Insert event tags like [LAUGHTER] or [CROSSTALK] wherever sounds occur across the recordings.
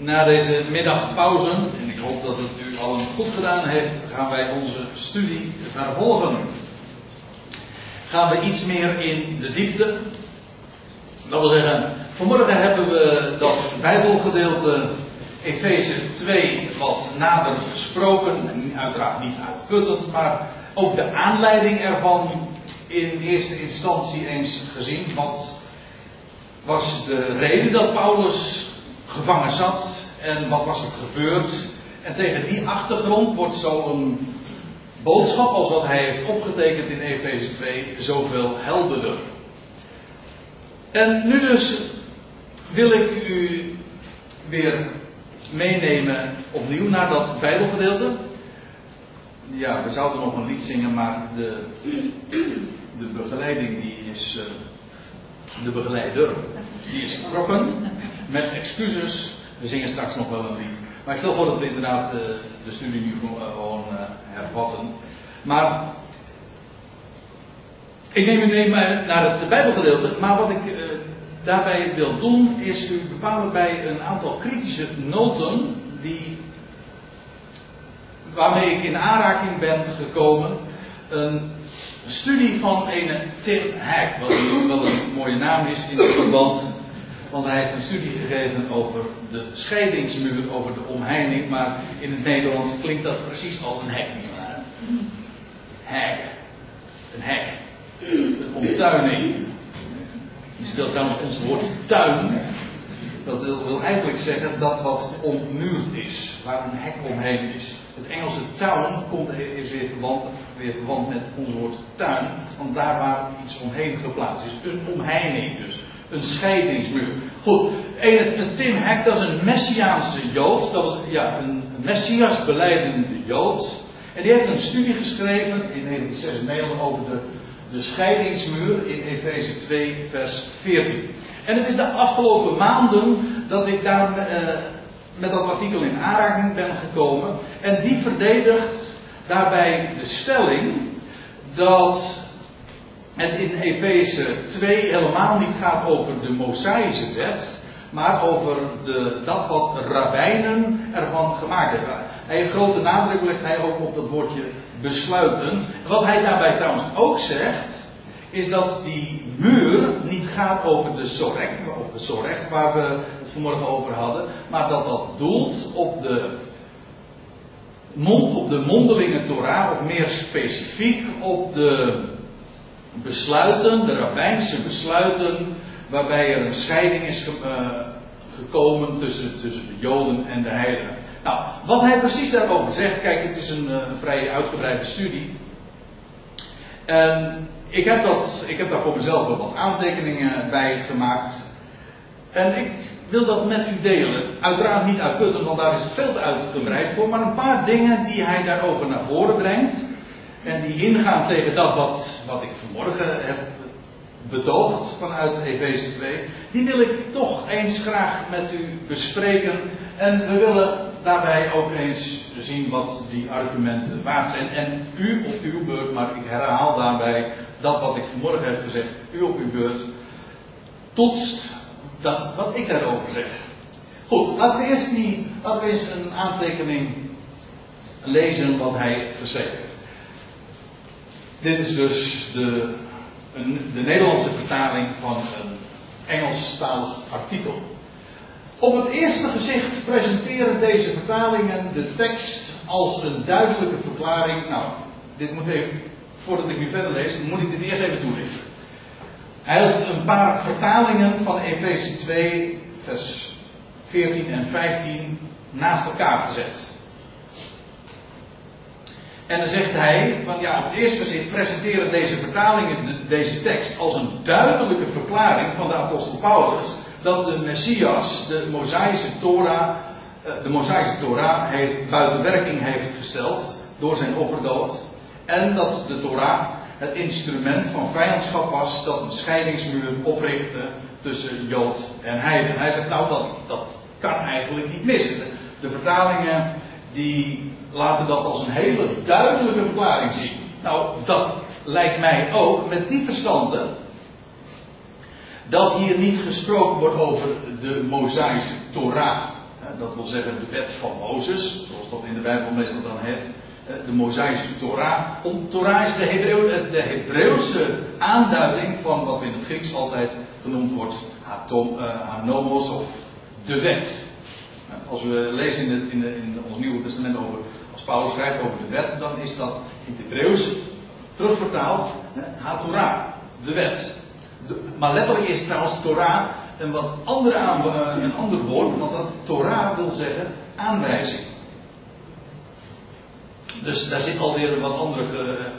Na deze middagpauze, en ik hoop dat het u allen goed gedaan heeft, gaan wij onze studie vervolgen. Gaan we iets meer in de diepte. Dat wil zeggen, vanmorgen hebben we dat Bijbelgedeelte Efeze 2 wat nader gesproken. Uiteraard niet uitputtend, maar ook de aanleiding ervan in eerste instantie eens gezien. Wat was de reden dat Paulus gevangen zat en wat was er gebeurd. En tegen die achtergrond wordt zo'n boodschap als wat hij heeft opgetekend in Efeze 2 zoveel helderder. En nu dus wil ik u weer meenemen opnieuw naar dat Bijbelgedeelte. Ja, we zouden nog een lied zingen, maar de, de begeleiding die is. Uh, de begeleider, die is vertrokken. Met excuses. We zingen straks nog wel een lied. Maar ik stel voor dat we inderdaad uh, de studie nu gewoon uh, hervatten. Maar. Ik neem u mee naar het Bijbelgedeelte, maar wat ik daarbij wil doen, is u bepalen bij een aantal kritische noten die, waarmee ik in aanraking ben gekomen. Een studie van een Tim Hack, wat wel een mooie naam is in verband. Want hij heeft een studie gegeven over de scheidingsmuur, over de omheining, maar in het Nederlands klinkt dat precies als een hek, nietwaar? Hek. Een hek. Een omtuining. Je speelt trouwens ons woord tuin. Dat wil, eigenlijk zeggen dat wat ommuurd is, waar een hek omheen is. Het Engelse town komt, is weer verwant, weer met ons woord tuin, want daar waar iets omheen geplaatst is. Een omheining dus. Een scheidingsmuur. Goed, Tim Hack, dat is een Messiaanse Jood. Dat was ja, een Messias beleidende Jood. En die heeft een studie geschreven in 1996 over de de scheidingsmuur in Efeze 2, vers 14. En het is de afgelopen maanden dat ik daar uh, met dat artikel in aanraking ben gekomen. En die verdedigt daarbij de stelling dat het in Efeze 2 helemaal niet gaat over de Mosaïsche wet, maar over de, dat wat rabbijnen ervan gemaakt hebben. Hij een grote nadruk legt hij ook op dat woordje besluiten. Wat hij daarbij trouwens ook zegt, is dat die muur niet gaat over de Sorek, of de Sorek waar we het vanmorgen over hadden, maar dat dat doelt op de, op de mondelinge Torah, of meer specifiek op de besluiten, de rabbijnse besluiten, waarbij er een scheiding is uh, gekomen tussen, tussen de Joden en de heidenen. Nou, wat hij precies daarover zegt, kijk, het is een, een vrij uitgebreide studie. En ik heb, dat, ik heb daar voor mezelf wel wat aantekeningen bij gemaakt. En ik wil dat met u delen. Uiteraard niet uitputten, want daar is het veel te uitgebreid voor. Maar een paar dingen die hij daarover naar voren brengt. En die ingaan tegen dat wat, wat ik vanmorgen heb betoogd vanuit Efeze 2. Die wil ik toch eens graag met u bespreken. En we willen daarbij ook eens zien wat die argumenten waard zijn. En u op uw beurt, maar ik herhaal daarbij dat wat ik vanmorgen heb gezegd, u op uw beurt, toetst dat wat ik daarover zeg. Goed, laten we eerst, die, laten we een aantekening lezen wat hij heeft. Dit is dus de, een, de Nederlandse vertaling van een Engelstalig artikel. Op het eerste gezicht presenteren deze vertalingen de tekst als een duidelijke verklaring. Nou, dit moet even, voordat ik nu verder lees, moet ik dit eerst even toelichten. Hij had een paar vertalingen van Efeze 2, vers 14 en 15 naast elkaar gezet. En dan zegt hij, want ja, op het eerste gezicht presenteren deze vertalingen deze tekst als een duidelijke verklaring van de apostel Paulus dat de Messias de Mosaïsche Torah, eh, de Mosaïsche Torah heeft, buiten werking heeft gesteld door zijn offerdood. En dat de Torah het instrument van vijandschap was dat een scheidingsmuur oprichtte tussen Jood en Heiden. Hij zegt nou dat, dat kan eigenlijk niet missen. De vertalingen die laten dat als een hele duidelijke verklaring zien. Nou, dat lijkt mij ook met die verstanden dat hier niet gesproken wordt over de Mosaïsche Torah. dat wil zeggen de wet van Mozes, zoals dat in de Bijbel meestal dan heet, eh, de Mosaïsche Torah. Om, Torah is eh, de Hebreeuwse aanduiding van wat in het Grieks altijd genoemd wordt hatom, hanomos of de wet. Als we lezen in, in, in ons Nieuwe Testament over, als Paulus schrijft over de wet, dan is dat in het Hebreeuws terugvertaald, ha de wet. maar letterlijk is trouwens Torah een wat andere aan, een ander woord, want dat Torah wil zeggen aanwijzing. Dus daar zit alweer wat andere,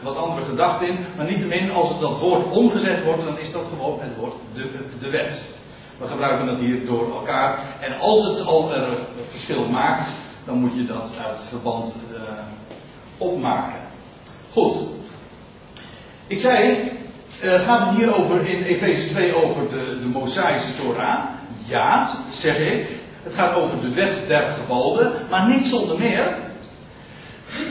wat andere gedachte in. Maar niettemin, als dat woord omgezet wordt, dan is dat gewoon het woord de, de wet. We gebruiken dat hier door elkaar. En als het al een verschil maakt, dan moet je dat uit verband uh, opmaken. Goed. Ik zei, uh, gaat het hier over in Efeze 2 over de, de Mosaïsche Torah? Ja, zeg ik. Het gaat over de wet der gebalden, maar niet zonder meer.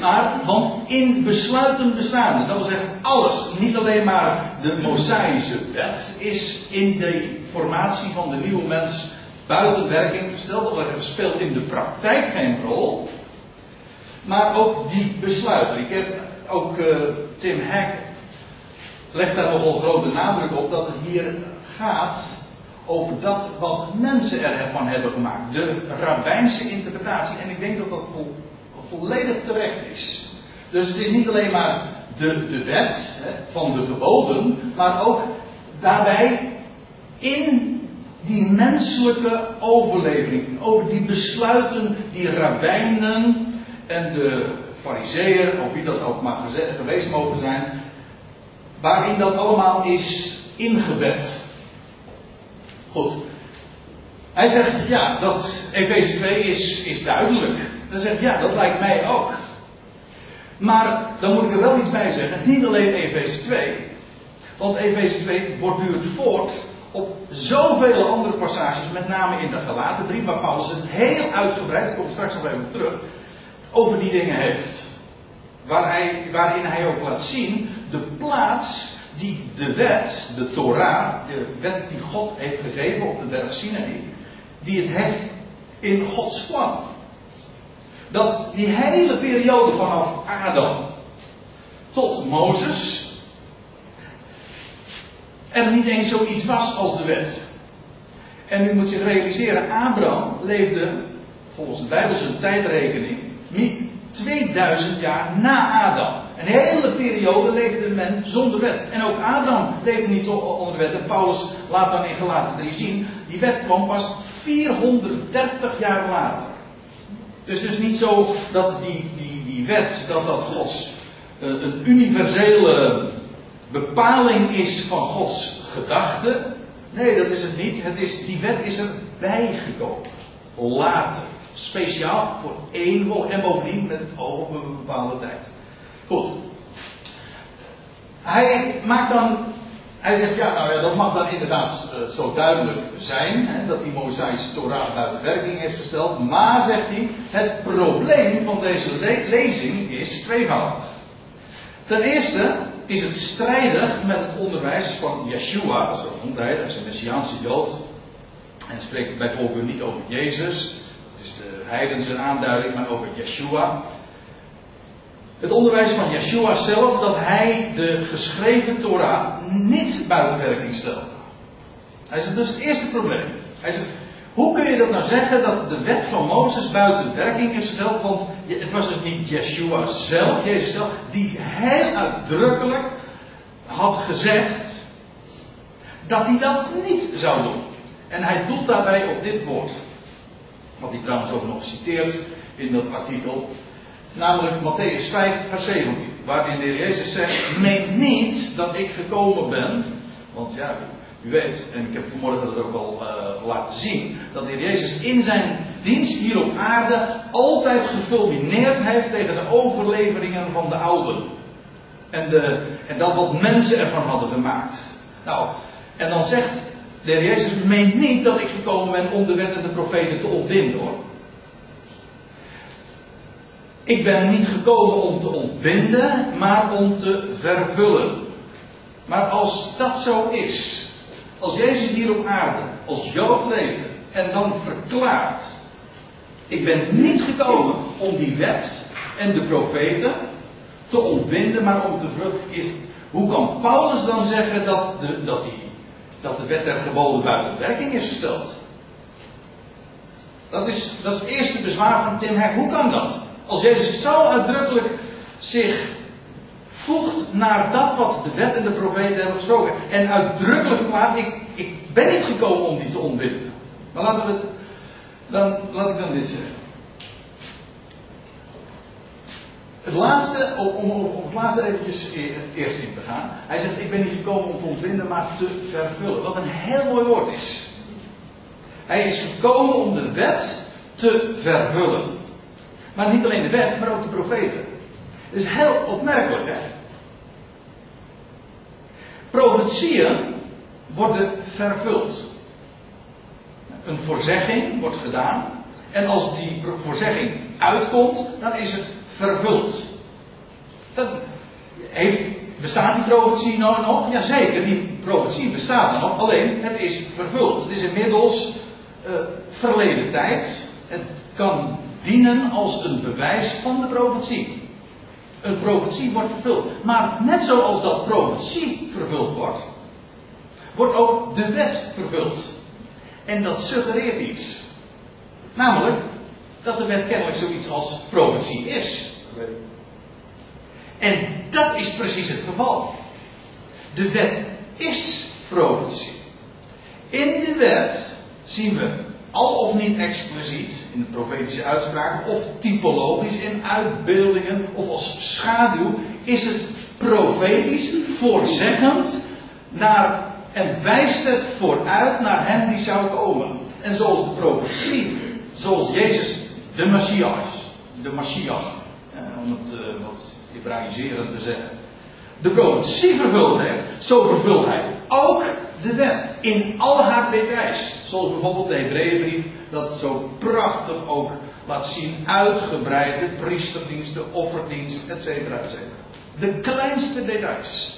Maar, want in besluiten bestaande, dat wil zeggen alles, niet alleen maar de Mosaïsche wet, is in de formatie van de nieuwe mens buiten werking gesteld. Dat speelt in de praktijk geen rol. Maar ook die besluiten. Ik heb ook uh, Tim Hack legt daar nogal grote nadruk op dat het hier gaat over dat wat mensen ervan hebben gemaakt. De rabbijnse interpretatie. En ik denk dat dat volledig terecht is. Dus het is niet alleen maar de, de wet hè, van de geboden, maar ook daarbij in die menselijke overlevering, over die besluiten die rabbijnen en de fariseeën, of wie dat ook maar geweest mogen zijn, waarin dat allemaal is ingebed. Goed. Hij zegt, ja, dat Efeze 2 is, is duidelijk. Dan zegt ja, dat lijkt mij ook. Maar dan moet ik er wel iets bij zeggen. Niet alleen Efeze 2. Want Efeze 2 borduurt voort op zoveel andere passages. Met name in de Galatenbrief. Waar Paulus het heel uitgebreid, ik kom straks nog even terug. Over die dingen heeft. Waar hij, waarin hij ook laat zien de plaats die de wet, de Torah, de wet die God heeft gegeven op de berg Sinai, die het heeft in Gods plan dat die hele periode vanaf Adam tot Mozes er niet eens zoiets was als de wet. En u moet zich realiseren, Abraham leefde volgens de Bijbelse tijdrekening niet 2000 jaar na Adam. Een hele periode leefde men zonder wet. En ook Abraham leefde niet onder de wet. En Paulus laat dan in gelaten 3 zien, die wet kwam pas 430 jaar later. Dus dus niet zo dat die, die, die wet, dat dat Gods uh, een universele bepaling is van Gods gedachte. Nee, dat is het niet. Het is, die wet is er bijgekomen. Later. Speciaal voor één. En bovendien met het oog op een bepaalde tijd. Goed. Hij maakt dan hij zegt, ja, nou ja, dat mag dan inderdaad uh, zo duidelijk zijn, hè, dat die Mosaïsche Torah buiten werking is gesteld. Maar, zegt hij, het probleem van deze le lezing is tweevoudig. Ten eerste is het strijdig met het onderwijs van Yeshua, zo noemt hij, dat is een Messiaanse Jood. En spreekt bijvoorbeeld niet over Jezus, dat is de heidense aanduiding, maar over Yeshua. Het onderwijs van Yeshua zelf dat hij de geschreven Torah niet buiten werking stelde. Hij zegt, dat is het eerste probleem. Hij zegt, hoe kun je dat nou zeggen dat de wet van Mozes buiten werking is gesteld? Want het was dus niet Yeshua zelf, Jezus zelf, die heel uitdrukkelijk had gezegd dat hij dat niet zou doen. En hij doet daarbij op dit woord. Wat hij trouwens ook nog citeert in dat artikel. Namelijk Matthäus 5, vers 17. Waarin de Jezus zegt: Meen niet dat ik gekomen ben. Want ja, u weet, en ik heb vanmorgen dat ook al uh, laten zien. Dat de heer Jezus in zijn dienst hier op aarde altijd gefulmineerd heeft tegen de overleveringen van de ouden. En, de, en dat wat mensen ervan hadden gemaakt. Nou, en dan zegt de heer Jezus: Meen niet dat ik gekomen ben om de wet en de profeten te ontbinden hoor. Ik ben niet gekomen om te ontbinden, maar om te vervullen. Maar als dat zo is, als Jezus hier op aarde als Jood leefde en dan verklaart Ik ben niet gekomen om die wet en de profeten te ontbinden, maar om te vruchten. Hoe kan Paulus dan zeggen dat de, dat, die, dat de wet der geboden buiten werking is gesteld? Dat is, dat is het eerste bezwaar van Tim Hek. Hoe kan dat? Als Jezus zo uitdrukkelijk zich voegt naar dat wat de wet en de profeten hebben gesproken. En uitdrukkelijk verklaart, ik, ik ben niet gekomen om die te ontbinden. Maar laten we, dan, laat ik dan dit zeggen. Het laatste, om, om het laatste eventjes eerst in te gaan. Hij zegt, ik ben niet gekomen om te ontbinden, maar te vervullen. Wat een heel mooi woord is. Hij is gekomen om de wet te vervullen. Maar niet alleen de wet, maar ook de profeten. Het is heel opmerkelijk, hè? Profetieën worden vervuld. Een voorzegging wordt gedaan. En als die voorzegging uitkomt, dan is het vervuld. Dat heeft, bestaat die profetie nou nog? Jazeker, die profetie bestaat er nog. Alleen, het is vervuld. Het is inmiddels uh, verleden tijd. Het kan dienen als een bewijs van de profetie. Een profetie wordt vervuld. Maar net zoals dat profetie vervuld wordt, wordt ook de wet vervuld. En dat suggereert iets. Namelijk dat de wet kennelijk zoiets als profetie is. En dat is precies het geval. De wet is profetie. In de wet zien we al of niet expliciet in de profetische uitspraken of typologisch in uitbeeldingen of als schaduw is het profetisch voorzeggend naar en wijst het vooruit naar hem die zou komen. En zoals de profetie, zoals Jezus de Messias, de Messias, om het uh, wat Hebraïserend te zeggen, de profetie vervuld heeft, zo vervult hij ook de wet in al haar details. Zoals bijvoorbeeld de Hebreeënbrief dat zo prachtig ook laat zien, uitgebreide priesterdiensten, offerdienst, etc. etc. De kleinste details.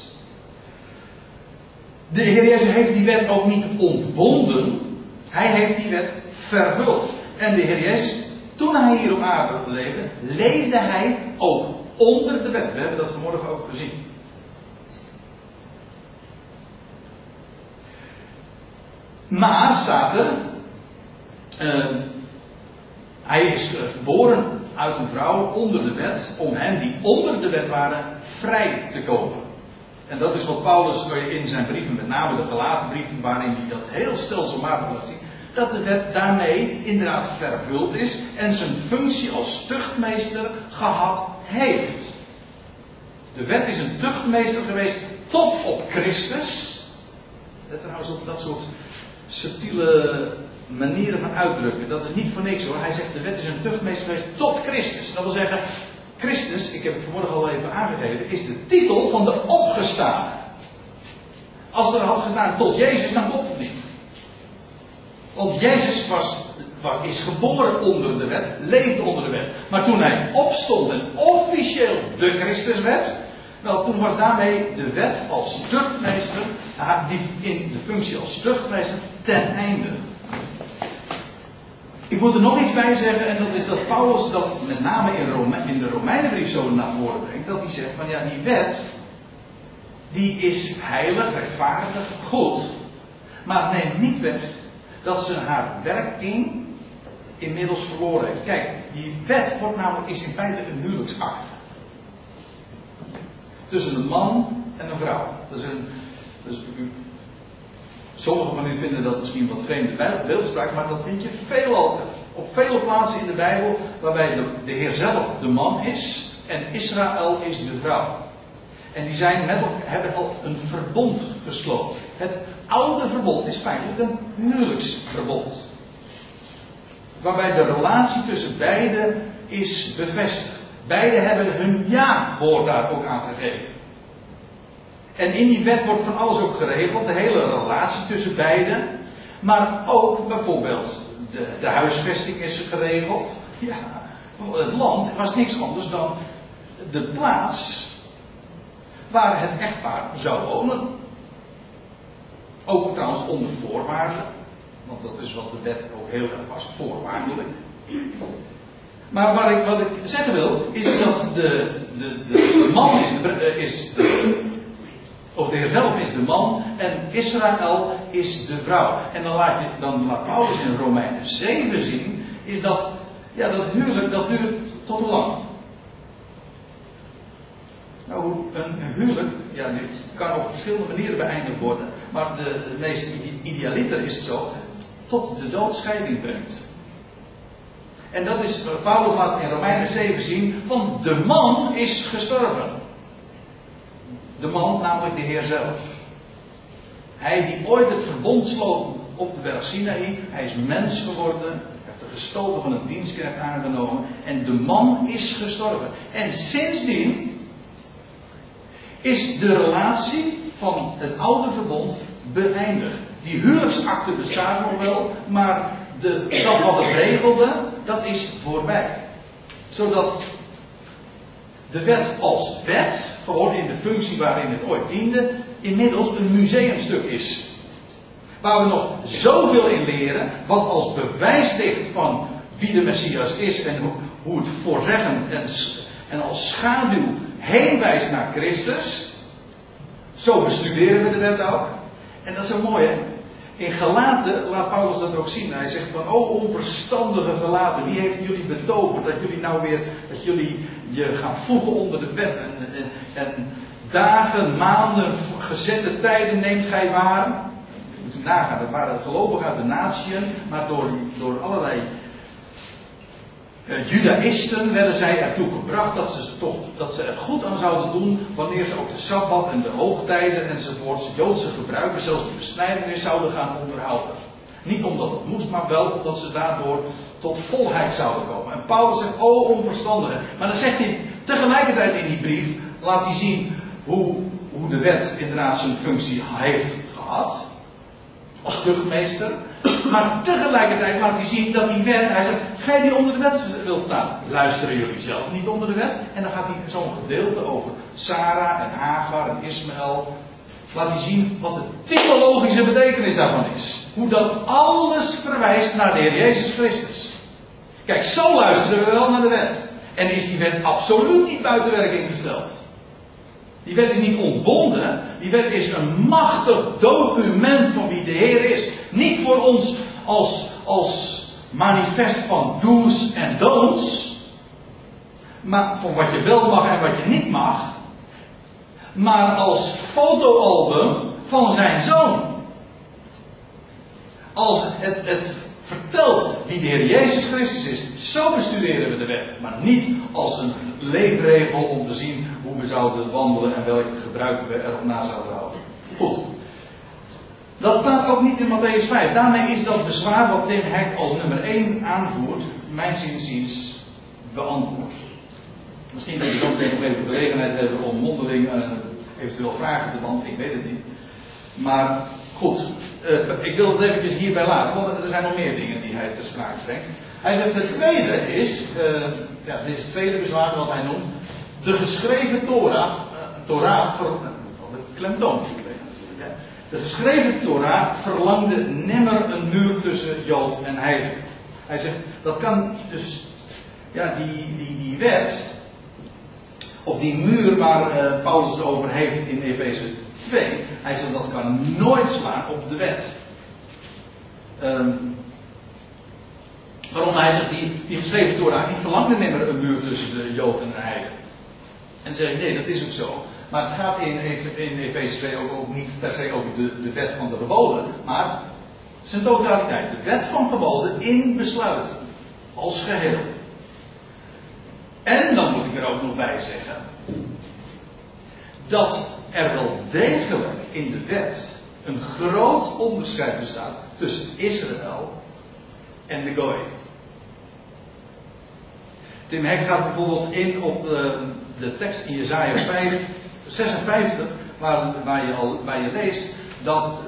De Heer Jezus heeft die wet ook niet ontbonden, hij heeft die wet vervuld. En de Heer Jezus, toen hij hier op aarde leefde, leefde hij ook onder de wet. We hebben dat vanmorgen ook gezien. Maar staat er, uh, hij is geboren uit een vrouw onder de wet, om hen die onder de wet waren vrij te kopen. En dat is wat Paulus in zijn brieven, met name de gelaten brieven, waarin hij dat heel stelselmatig laat zien, dat de wet daarmee inderdaad vervuld is en zijn functie als tuchtmeester gehad heeft. De wet is een tuchtmeester geweest tot op Christus. Let trouwens op dat soort subtiele manieren van uitdrukken. Dat is niet voor niks hoor. Hij zegt de wet is een tuchtmeester geweest tot Christus. Dat wil zeggen, Christus, ik heb het vanmorgen al even aangegeven, is de titel van de opgestaan. Als er had gestaan tot Jezus, dan klopt het niet. Want Jezus was, is geboren onder de wet, leefde onder de wet. Maar toen hij opstond en officieel de Christus werd, wel, toen was daarmee de wet als tuchtmeester, die in de functie als tuchtmeester, ten einde. Ik moet er nog iets bij zeggen, en dat is dat Paulus dat met name in, Rome, in de Romeinenbrief zo naar voren brengt. Dat hij zegt van ja, die wet, die is heilig, rechtvaardig, goed. Maar het neemt niet weg dat ze haar werking inmiddels verloren heeft. Kijk, die wet wordt namelijk, is in feite een huwelijksakte. Tussen een man en een vrouw. Dat is een, dus sommigen van u vinden dat misschien wat vreemde beeldspraak, maar dat vind je veelal, op vele plaatsen in de Bijbel, waarbij de, Heer zelf de man is en Israël is de vrouw. En die zijn met hebben al een verbond gesloten. Het oude verbond is feitelijk een huwelijksverbond. Waarbij de relatie tussen beiden is bevestigd. Beiden hebben hun ja-woord daar ook aan gegeven. En in die wet wordt van alles ook geregeld, de hele relatie tussen beiden. Maar ook bijvoorbeeld de, de huisvesting is geregeld. Ja, het land was niks anders dan de plaats waar het echtpaar zou wonen. Ook trouwens onder voorwaarden. Want dat is wat de wet ook heel erg was, voorwaardelijk. Maar wat ik, zeggen wil, is dat de, de, de man is, eh, is of de Heer zelf is de man en Israël is de vrouw. En dan laat, je, dan laat Paulus in Romeinen 7 zien, is dat, ja, dat huwelijk dat duurt tot lang? Nou, een huwelijk, ja, dit kan op verschillende manieren beëindigd worden. Maar de, de meest idealiter is het zo, tot de doodscheiding brengt. En dat is, Paulus laat in Romeinen 7 zien, van de man is gestorven. De man, namelijk de Heer zelf. Hij die ooit het verbond sloot op de berg Sinaï, hij is mens geworden, heeft de gestolen van het dienstknecht aangenomen en de man is gestorven. En sindsdien is de relatie van het oude verbond beëindigd. Die huwelijksakte bestaat nog wel, maar de, dat wat het regelde, dat is voorbij. Zodat de wet als wet, gewoon in de functie waarin het ooit diende, inmiddels een museumstuk is. Waar we nog zoveel in leren, wat als bewijs ligt van wie de Messias is en hoe, hoe het voorzeggen en, en als schaduw heen wijst naar Christus. Zo bestuderen we de wet ook. En dat is zo mooi, hè? In Galaten laat Paulus dat ook zien. Hij zegt van, oh onverstandige Galaten, wie heeft jullie betoverd dat jullie nou weer, dat jullie je gaan voegen onder de wet en, en, en dagen, maanden, gezette tijden neemt gij waar. Je moet nagaan, dat waren gelovigen uit de natieën, maar door, door allerlei uh, judaïsten werden zij ertoe gebracht dat ze, toch, dat ze er goed aan zouden doen wanneer ze ook de sabbat en de hoogtijden enzovoorts, Joodse gebruiken, zelfs de besnijdenis zouden gaan onderhouden. Niet omdat het moest, maar wel omdat ze daardoor tot volheid zouden komen. En Paulus zegt, oh onverstandige. Maar dan zegt hij tegelijkertijd in die brief, laat hij zien hoe, hoe de wet inderdaad zijn functie heeft gehad. Als tuchtmeester. Maar tegelijkertijd laat hij zien dat die wet, hij zegt, gij die onder de wet wilt staan, luisteren jullie zelf niet onder de wet? En dan gaat hij zo'n gedeelte over Sarah en Hagar en Ismaël. Laat hij zien wat de typologische betekenis daarvan is. Hoe dat alles verwijst naar de Heer Jezus Christus. Kijk, zo luisteren we wel naar de wet. En is die wet absoluut niet buiten werking gesteld. Die wet is niet ontbonden. Die wet is een machtig document van wie de Heer is. Niet voor ons als, als manifest van do's en don'ts. Maar van wat je wel mag en wat je niet mag. Maar als fotoalbum van zijn zoon. Als het, het vertelt wie de Heer Jezus Christus is. Zo bestuderen we de wet. Maar niet als een leefregel om te zien hoe we zouden wandelen en welke gebruiken we erop na zouden houden. Goed. Dat staat ook niet in Matthäus 5. Daarmee is dat bezwaar wat Tim Hek als nummer 1 aanvoert, mijn zinziens beantwoord. Misschien dat je zo meteen nog even de gelegenheid hebben om mondeling uh, eventueel vragen te beantwoorden, ik weet het niet. Maar goed, uh, ik wil het eventjes hierbij laten, want er zijn nog meer dingen die hij te sprake brengt. Hij zegt, de tweede is, uh, ja, dit is het tweede bezwaar wat hij noemt, de geschreven Torah, Torah, de klemtoon de geschreven Torah verlangde nimmer een muur tussen Jood en Heiden. Hij zegt, dat kan dus, ja, die, die, die wet, of die muur waar Paulus het over heeft in Efeze 2, hij zegt dat kan nooit slaan op de wet. Um, waarom hij zegt, die, die geschreven Torah, die verlangde nimmer een muur tussen de Jood en de Heiden. En zeg nee, dat is ook zo. Maar het gaat in, in Efeze 2 ook, ook, niet per se over de, de wet van de geboden, maar zijn totaliteit. De wet van geboden in besluiten. Als geheel. En dan moet ik er ook nog bij zeggen. Dat er wel degelijk in de wet een groot onderscheid bestaat tussen Israël en de Goy. Tim Hek gaat bijvoorbeeld in op de, de tekst in Jezaja 5 56, waar, waar, je al, waar je leest dat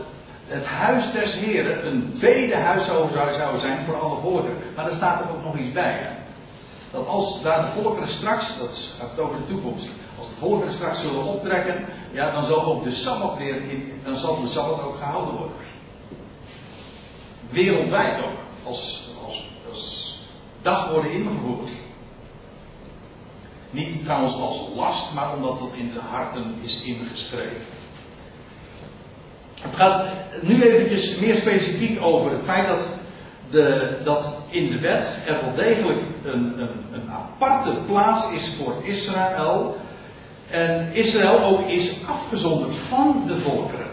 het huis des Heren een bedehuis zou, zou zijn voor alle volkeren. Maar daar staat er ook nog iets bij. Dat als daar de volkeren straks, dat gaat over de toekomst, als de volkeren straks zullen optrekken, ja, dan zal ook de Sabbat weer in, dan zal de Sabbat ook gehouden worden. Wereldwijd ook. Als, als, als dag worden ingevoerd. Niet trouwens als last, maar omdat dat in de harten is ingeschreven. Het gaat nu eventjes meer specifiek over het feit dat, de, dat in de wet er wel degelijk een, een, een aparte plaats is voor Israël. En Israël ook is afgezonderd van de volkeren.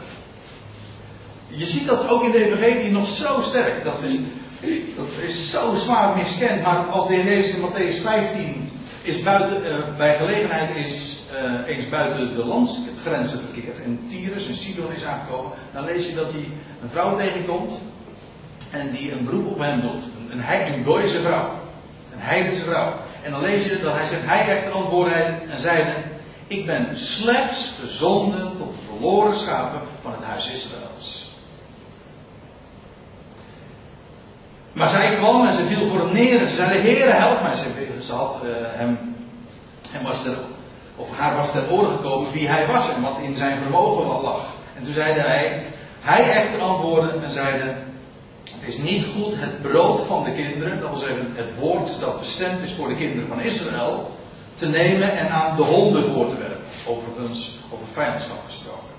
Je ziet dat ook in de Evangelie nog zo sterk. Dat is, dat is zo zwaar miskend. Maar als de Heer in Matthäus 15 is buiten, uh, bij gelegenheid is uh, eens buiten de landsgrenzen verkeerd. En Tyrus en Sidon is aangekomen. Dan lees je dat hij een vrouw tegenkomt. En die een beroep op hem doet. Een, een, Gooise vrouw. Een heidense vrouw. En dan lees je dat hij zegt, hij krijgt antwoord en zeide, ik ben slechts gezonden tot de verloren schapen van het huis Israëls. Maar zij kwam en ze viel voor hem neer en ze zei, Heere help mij. Ze, had uh, hem, hem was ter, of haar was ter oren gekomen wie hij was en wat in zijn vermogen lag. En toen zeide hij, hij echter antwoordde en zeide, het is niet goed het brood van de kinderen, dat wil zeggen het woord dat bestemd is voor de kinderen van Israël, te nemen en aan de honden voor te werpen. Overigens over vijandschap gesproken.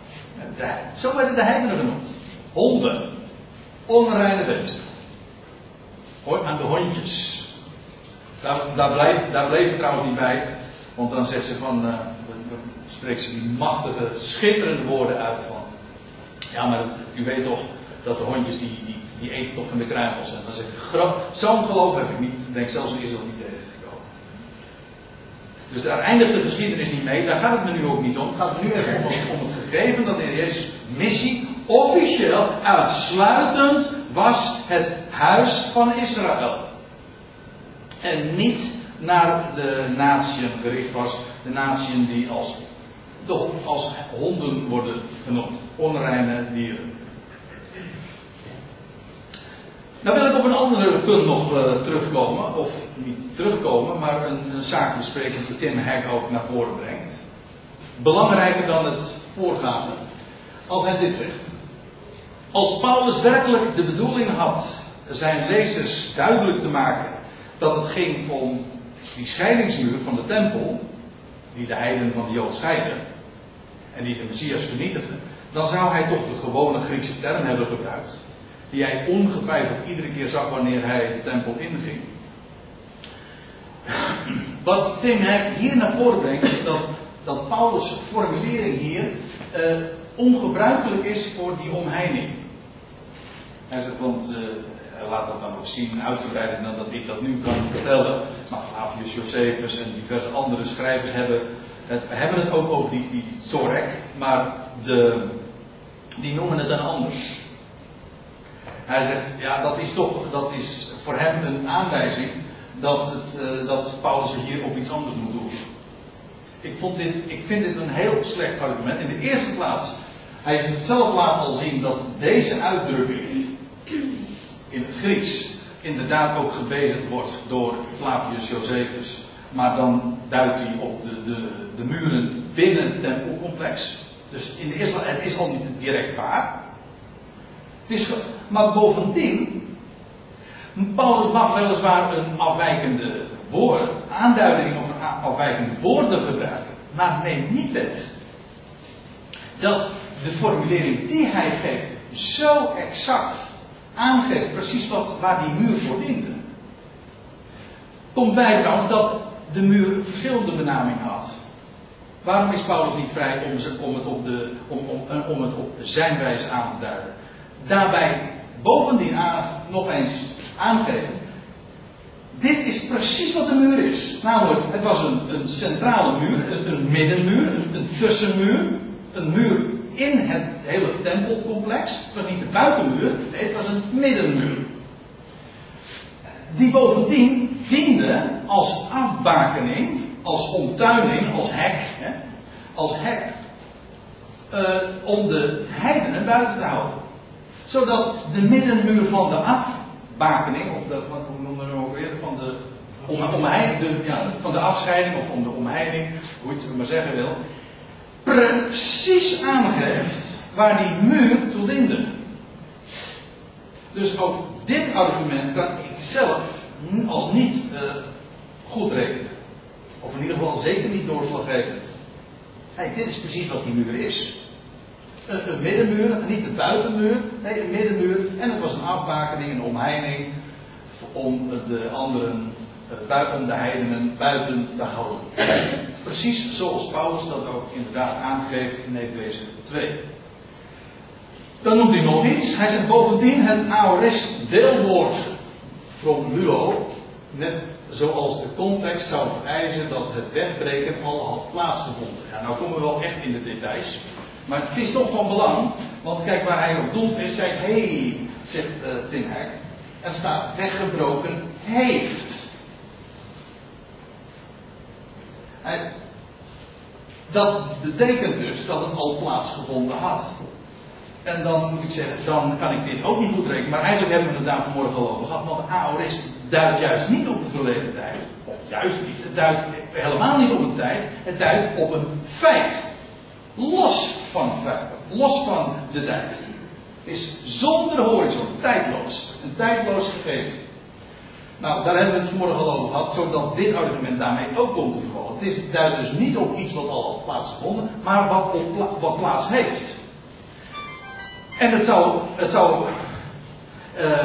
Zo werden de heidenen genoemd. Honden. Onreine beesten. Hoor aan de hondjes. Daar, daar, blijf, daar bleef trouwens niet bij. Want dan zegt ze van. Uh, spreekt ze die machtige, schitterende woorden uit van. Ja, maar u weet toch dat de hondjes die, die, die eten toch van de kruimels. En dan zegt ze, zo'n geloof heb ik niet. Ik denk zelfs in Israël niet tegengekomen. Dus daar eindigt de geschiedenis niet mee. Daar gaat het me nu ook niet om. Het gaat nu even om, het gegeven dat in Jezus missie officieel uitsluitend was het huis van Israël. En niet naar de natieën gericht was. De natieën die als, als honden worden genoemd. Onreine dieren. Nou wil ik op een andere punt nog uh, terugkomen. Of niet terugkomen, maar een, een zaak bespreken die Tim Hek ook naar voren brengt. Belangrijker dan het voorgaande. Als hij dit zegt. Als Paulus werkelijk de bedoeling had zijn lezers duidelijk te maken dat het ging om die scheidingsmuur van de tempel, die de heiden van de Jood scheiden, en die de Messias vernietigde, dan zou hij toch de gewone Griekse term hebben gebruikt, die hij ongetwijfeld iedere keer zag wanneer hij de tempel inging. Wat Tim hier naar voren brengt, is dat, dat Paulus' formulering hier uh, ongebruikelijk is voor die omheining. Hij zegt, want uh, laat dat dan ook zien, uitgebreider dan dat ik dat nu kan vertellen. Maar Flavius Josephus en diverse andere schrijvers hebben het, hebben het ook over die, die maar de, die noemen het dan anders. Hij zegt, ja, dat is toch, dat is voor hem een aanwijzing dat, het, uh, dat Paulus hier op iets anders moet doen. Ik, vond dit, ik vind dit een heel slecht argument. In de eerste plaats, hij heeft het zelf laten al zien dat deze uitdrukking in het Grieks inderdaad ook gebezigd wordt door Flavius Josephus. Maar dan duidt hij op de, de, de muren binnen het tempelcomplex. Dus in de eerste het is al niet direct waar. Het is, maar bovendien, Paulus mag weliswaar een afwijkende woord, aanduiding of een afwijkende woorden gebruiken, maar neem niet weg dat de formulering die hij geeft zo exact aangeeft precies wat, waar die muur voor diende. Komt bij trouwens dat de muur verschillende benamingen had. Waarom is Paulus niet vrij om, om, het, op de, om, om, om het op zijn wijze aan te duiden? Daarbij bovendien aan, nog eens aangeven. Dit is precies wat de muur is. Namelijk, het was een, een centrale muur, een, middenmuur, een, tussenmuur. Een muur in het hele tempelcomplex. Het was niet de buitenmuur, het was een middenmuur. Die bovendien diende als afbakening, als omtuining, als hek, hè, als hek, uh, om de heidenen buiten te houden. Zodat de middenmuur van de afbakening, of de, wat noemen we ook weer, van de, om, ja, van de afscheiding of om de omheining, hoe je het maar zeggen wil, precies aangeeft waar die muur toe diende. Dus ook dit argument kan ik zelf als niet uh, goed rekenen. Of in ieder geval zeker niet doorslaggevend. Kijk, dit is precies wat die muur is. Een, een middenmuur, niet de buitenmuur, nee, een middenmuur. En het was een afbakening, een omheining om de anderen, om de heidenen buiten te houden. [CLEARS THROAT] Precies zoals Paulus dat ook inderdaad aangeeft in Efeze 2. Dan noemt hij nog iets. Hij zegt bovendien het aorist deelwoord from luo, net zoals de context zou vereisen dat het wegbreken al had plaatsgevonden. Ja, nou komen we wel echt in de details. Maar het is toch van belang, want kijk waar hij op doelt is. Kijk, hé, hey, zegt uh, Tim Hek, er staat weggebroken heeft. Dat betekent dus dat het al plaatsgevonden had. En dan moet ik zeggen, dan kan ik dit ook niet goed rekenen. Maar eigenlijk hebben we het daar vanmorgen al over gehad. Want aorist duidt juist niet op de verleden tijd. Of juist niet. Het duidt helemaal niet op een tijd. Het duidt op een feit. Los van feit. Los van de tijd. Is zonder horizon. Tijdloos. Een tijdloos gegeven. Nou, daar hebben we het vanmorgen al over gehad. Zodat dit argument daarmee ook komt te vervallen. Het is, duidt dus niet op iets wat al plaatsgevonden. Maar wat, op, wat plaats heeft. En het zou, het zou uh,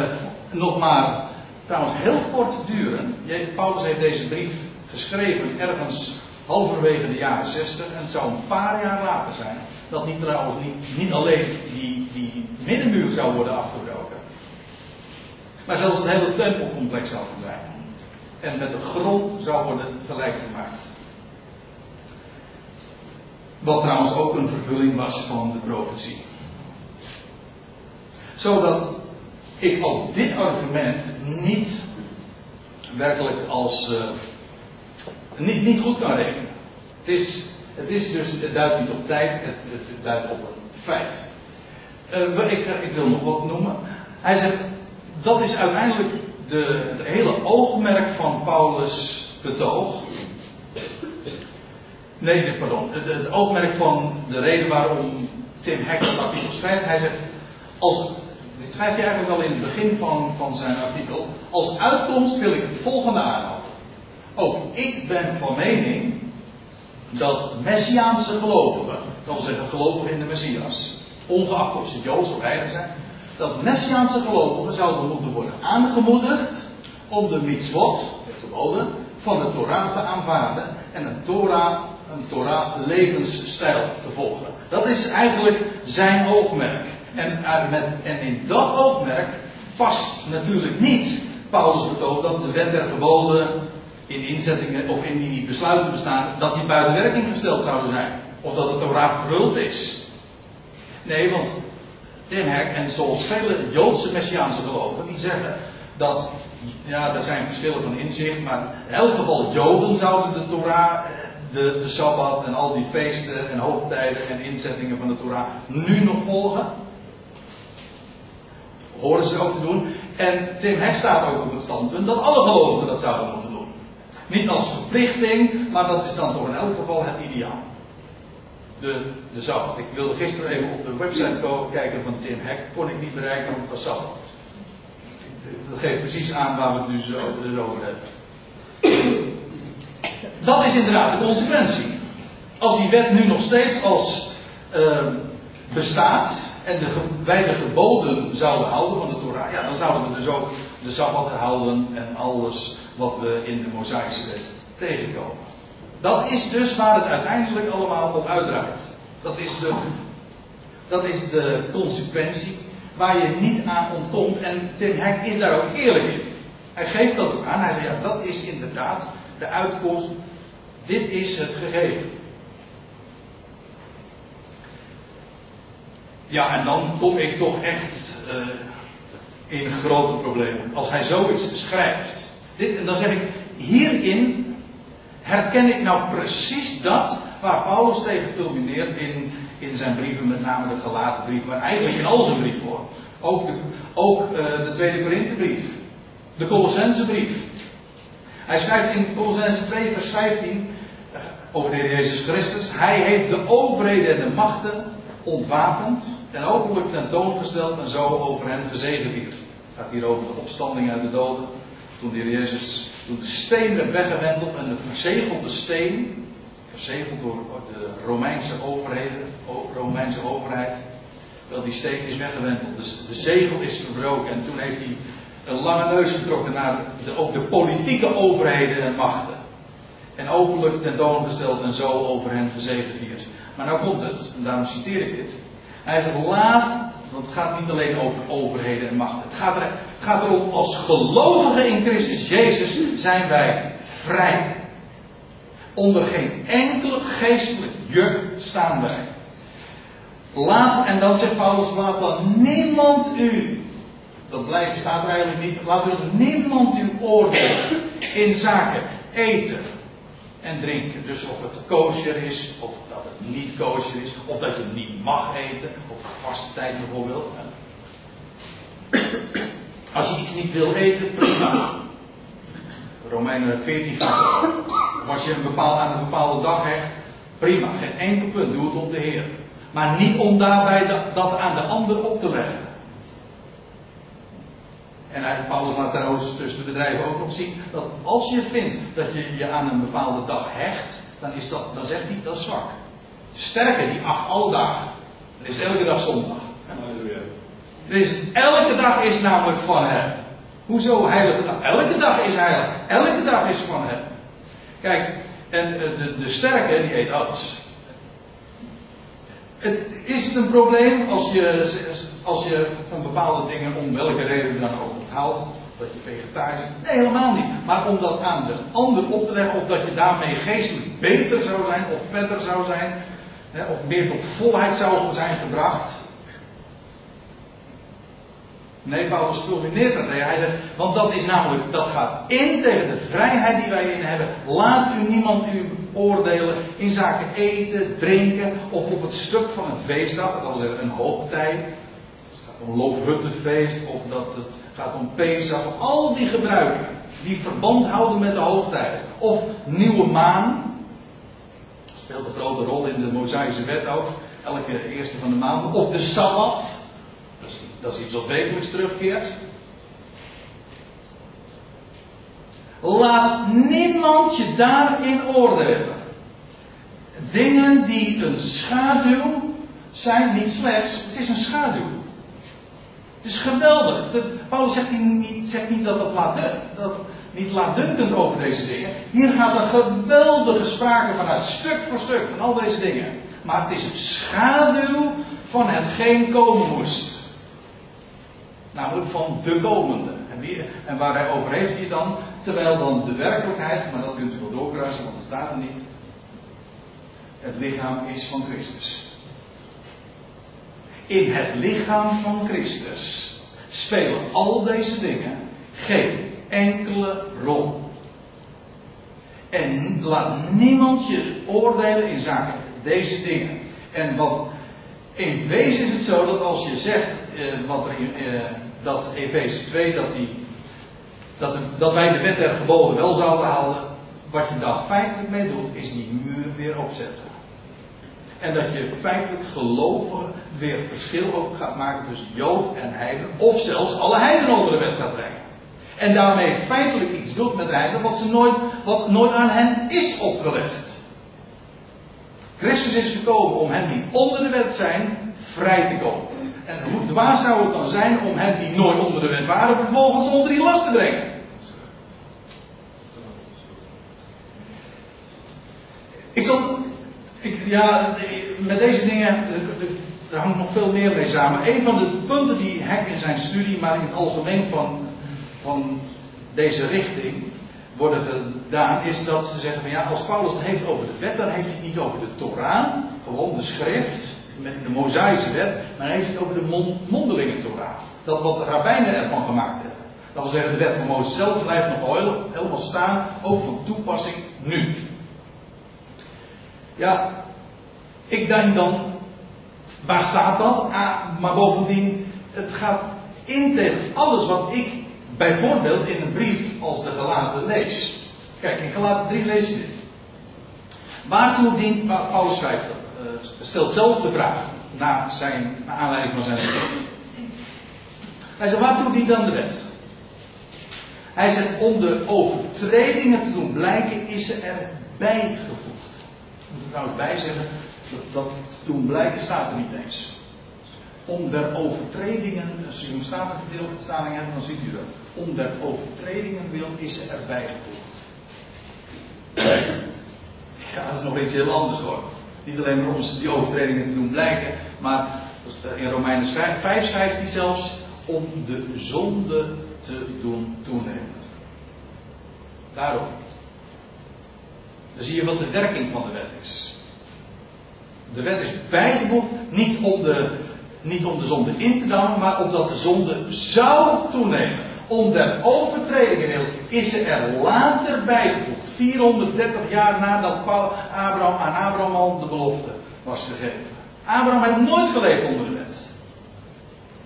nog maar trouwens heel kort duren. Paulus heeft deze brief geschreven ergens halverwege de jaren 60 en het zou een paar jaar later zijn. Dat niet trouwens niet, niet alleen die, die middenmuur zou worden afgebroken. Maar zelfs het hele tempelcomplex zou verdwijnen. En met de grond zou worden gelijk gemaakt. Wat trouwens ook een vervulling was van de profetie zodat ik ook dit argument niet werkelijk als. Uh, niet, niet goed kan rekenen. Het is, het is dus, het duidt niet op tijd, het, het duidt op een feit. Uh, ik, ik, wil nog wat noemen. Hij zegt, dat is uiteindelijk de, het hele oogmerk van Paulus' betoog. Nee, pardon. Het, oogmerk van de reden waarom Tim Hack dat artikel schrijft. Hij zegt, als dit schrijft hij eigenlijk al in het begin van, van zijn artikel. Als uitkomst wil ik het volgende aanhouden. Ook ik ben van mening dat Messiaanse gelovigen, dat wil zeggen gelovigen in de Messias, ongeacht of ze Joods of heilig zijn, dat Messiaanse gelovigen zouden moeten worden aangemoedigd om de mitzvot, de geboden, van de Torah te aanvaarden en een Torah, een Torah levensstijl te volgen. Dat is eigenlijk zijn oogmerk. En, en in dat oogmerk past natuurlijk niet Paulus betoog dat de wet der geboden in inzettingen of in die besluiten bestaan, dat die buiten werking gesteld zouden zijn. Of dat het Torah vervuld is. Nee, want Tim Hek en zoals vele Joodse Messiaanse gelovigen, die zeggen dat, ja, er zijn verschillen van inzicht, maar in elk geval Joden zouden de Torah, de, de Sabbat en al die feesten en hoogtijden en inzettingen van de Torah nu nog volgen horen ze ook te doen. En Tim Hek staat ook op het standpunt dat alle gelovigen dat zouden doen. Niet als verplichting, maar dat is dan toch in elk geval het ideaal. De, de Sabbat. Ik wilde gisteren even op de website komen, kijken van Tim Hek. Kon ik niet bereiken, want het was Sabbat. Dat geeft precies aan waar we het nu zo, dus over hebben. Dat is inderdaad de consequentie. Als die wet nu nog steeds als uh, bestaat, en de, wij de geboden zouden houden van de Torah, ja, dan zouden we dus ook de Sabbat houden en alles wat we in de Mosaïsche wet tegenkomen. Dat is dus waar het uiteindelijk allemaal op uitdraait. Dat is de, dat is de consequentie waar je niet aan ontkomt. En Tim Hek is daar ook eerlijk in. Hij geeft dat ook aan. Hij zegt, ja, dat is inderdaad de uitkomst. Dit is het gegeven. Ja, en dan kom ik toch echt uh, in grote problemen. Als hij zoiets schrijft. Dit, en dan zeg ik, hierin herken ik nou precies dat waar Paulus tegen culmineert in, in zijn brieven, met name de gelaten brief, maar eigenlijk in al zijn brieven hoor. Ook de, ook, uh, de Tweede Korinthebrief, de Colossensebrief. Hij schrijft in Colossense 2 vers 15 uh, over de Heer Jezus Christus. Hij heeft de overheden en de machten ontwapend en openlijk tentoongesteld en zo over hen gezegevierd. Het gaat hier over de opstanding uit de doden. Toen de Jezus, toen de steen werd weggewenteld en de verzegelde steen, verzegeld door de Romeinse overheden, Romeinse overheid, wel die steen is weggewenteld. Dus de zegel is verbroken en toen heeft hij een lange neus getrokken naar de, ook de politieke overheden en machten. En openlijk tentoongesteld en zo over hen gezegevierd. Maar nou komt het, en daarom citeer ik dit. Hij zegt laat, want het gaat niet alleen over overheden en machten. Het gaat, er, het gaat erom, als gelovigen in Christus Jezus zijn wij vrij. Onder geen enkele geestelijk juk staan wij. Laat, en dan zegt Paulus, laat dan niemand u, dat blijft, staat eigenlijk niet, laat er niemand u oordelen in zaken eten en drinken. Dus of het kosher is, of niet kosher is, of dat je het niet mag eten, of vaste tijd bijvoorbeeld. Als je iets niet wil eten, prima. Romeinen 14 gaat. Of als je een bepaald, aan een bepaalde dag hecht, prima, geen enkel punt, doe het om de Heer. Maar niet om daarbij dat aan de ander op te leggen. En Paulus laat trouwens tussen de bedrijven ook nog zien dat als je vindt dat je je aan een bepaalde dag hecht, dan, is dat, dan zegt hij dat zwak. Sterker, die acht alle dagen. Dan is elke dag zondag. Dus elke dag is namelijk van hem. Hoezo heilige dag? Elke dag is heilig. Elke dag is van hem. Kijk, en eh, de, de sterke die eet alles. Het, is het een probleem als je, als je van bepaalde dingen, om welke reden dan ook houdt, dat je vegetarisch bent? Nee, helemaal niet. Maar om dat aan de ander op te leggen, of dat je daarmee geestelijk beter zou zijn, of verder zou zijn, hè, of meer tot volheid zou zijn gebracht. Nee, Paulus culmineert dat. Hij zegt, want dat is namelijk, dat gaat in tegen de vrijheid die wij in hebben. Laat u niemand u oordelen in zaken eten, drinken, of op het stuk van een feestdag, dat zeggen een hoogtijd. Het gaat om loofhuttenfeest, of dat het gaat om Pesach, al die gebruiken die verband houden met de hoogtijden. Of nieuwe maan, speelt een grote rol in de Mosaïsche wet ook, elke eerste van de maand. Of de Sabbat, dat is iets wat wekelijks terugkeert. Laat niemand je daarin oordelen. Dingen die een schaduw zijn, niet slechts, het is een schaduw. Het is geweldig. Paulus zegt niet, zegt niet dat het laat, dat niet laatdunkend over deze dingen. Hier gaat een geweldige sprake vanuit stuk voor stuk van al deze dingen. Maar het is een schaduw van hetgeen komen moest. Namelijk van de komende. En, wie, en waar hij over heeft hij dan? Terwijl dan de werkelijkheid, maar dat kunt u wel doorkruisen, want dat staat er niet. Het lichaam is van Christus. In het lichaam van Christus spelen al deze dingen geen enkele rol. En laat niemand je oordelen in zaken deze dingen. En wat in wezen is het zo dat als je zegt eh, wat er eh, dat Efeze 2, dat, die, dat, dat wij de wet der geboden wel zouden houden, wat je daar feitelijk mee doet, is die muur weer opzetten. En dat je feitelijk gelovigen weer verschil ook gaat maken tussen Jood en Heiden, of zelfs alle Heiden onder de wet gaat brengen. En daarmee feitelijk iets doet met de Heiden wat, ze nooit, wat nooit aan hen is opgelegd. Christus is gekomen om hen die onder de wet zijn vrij te komen. En hoe dwaas zou het dan zijn om hen die nooit onder de wet waren, vervolgens onder die last te brengen? Ik zal. Ik, ja, met deze dingen. Er hangt nog veel meer mee samen. Een van de punten die Hek in zijn studie, maar in het algemeen van, van deze richting worden gedaan, is dat ze zeggen van ja, als Paulus het heeft over de wet, dan heeft hij het niet over de Torah, gewoon de schrift, met de Mosaïsche wet, maar hij heeft het over de mondelinge Torah. Dat wat de rabbijnen ervan gemaakt hebben. Dat wil zeggen, de wet van Mozes zelf blijft nog wel helemaal staan, ook van toepassing nu. Ja, ik denk dan, waar staat dat? Ah, maar bovendien, het gaat in tegen alles wat ik bijvoorbeeld in een brief als de gelaten lees. Kijk, in gelaten 3 lees je dit. Waartoe dient, Paulus schrijft uh, stelt zelf de vraag, na, zijn, naar aanleiding van zijn brief. Hij zegt, waartoe dient dan de wet? Hij zegt om de overtredingen te doen blijken is ze er bijgevoegd. Ik moet er trouwens bij zeggen, dat, dat doen blijken staat er niet eens. Om der overtredingen, als je een statenvertaling hebt, dan ziet u dat. Om der overtredingen wil is ze erbij. Ja, dat is nog iets heel anders hoor. Niet alleen om die overtredingen te doen blijken, maar in Romeinen 5 schrijft hij zelfs om de zonde te doen toenemen. Daarom. Dan zie je wat de werking van de wet is. De wet is bijgevoegd niet om de, niet om de zonde in te dammen, maar omdat de zonde zou toenemen. Om de overtredingen is ze er later bijgevoegd. 430 jaar nadat Abraham, aan Abraham al de belofte was gegeven. Abraham heeft nooit geleefd onder de wet.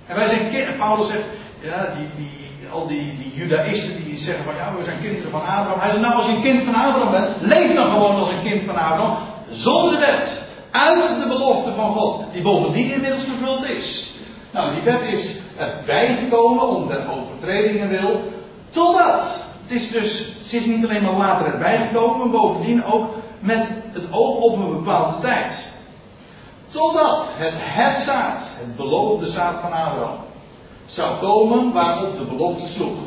En wij zijn kind, Paulus zegt, ja, die, die, al die, die judaïsten die zeggen van ja, we zijn kinderen van Abraham. Hij zegt, nou als je een kind van Abraham bent, leef dan gewoon als een kind van Abraham. Zonder de wet. Uit de belofte van God, die bovendien inmiddels vervuld is. Nou, die wet is erbij gekomen om de overtredingen wil, totdat. Het is dus, ze is niet alleen maar later erbij gekomen, maar bovendien ook met het oog op een bepaalde tijd. Totdat het het zaad, het beloofde zaad van Abraham, zou komen waarop de belofte sloeg.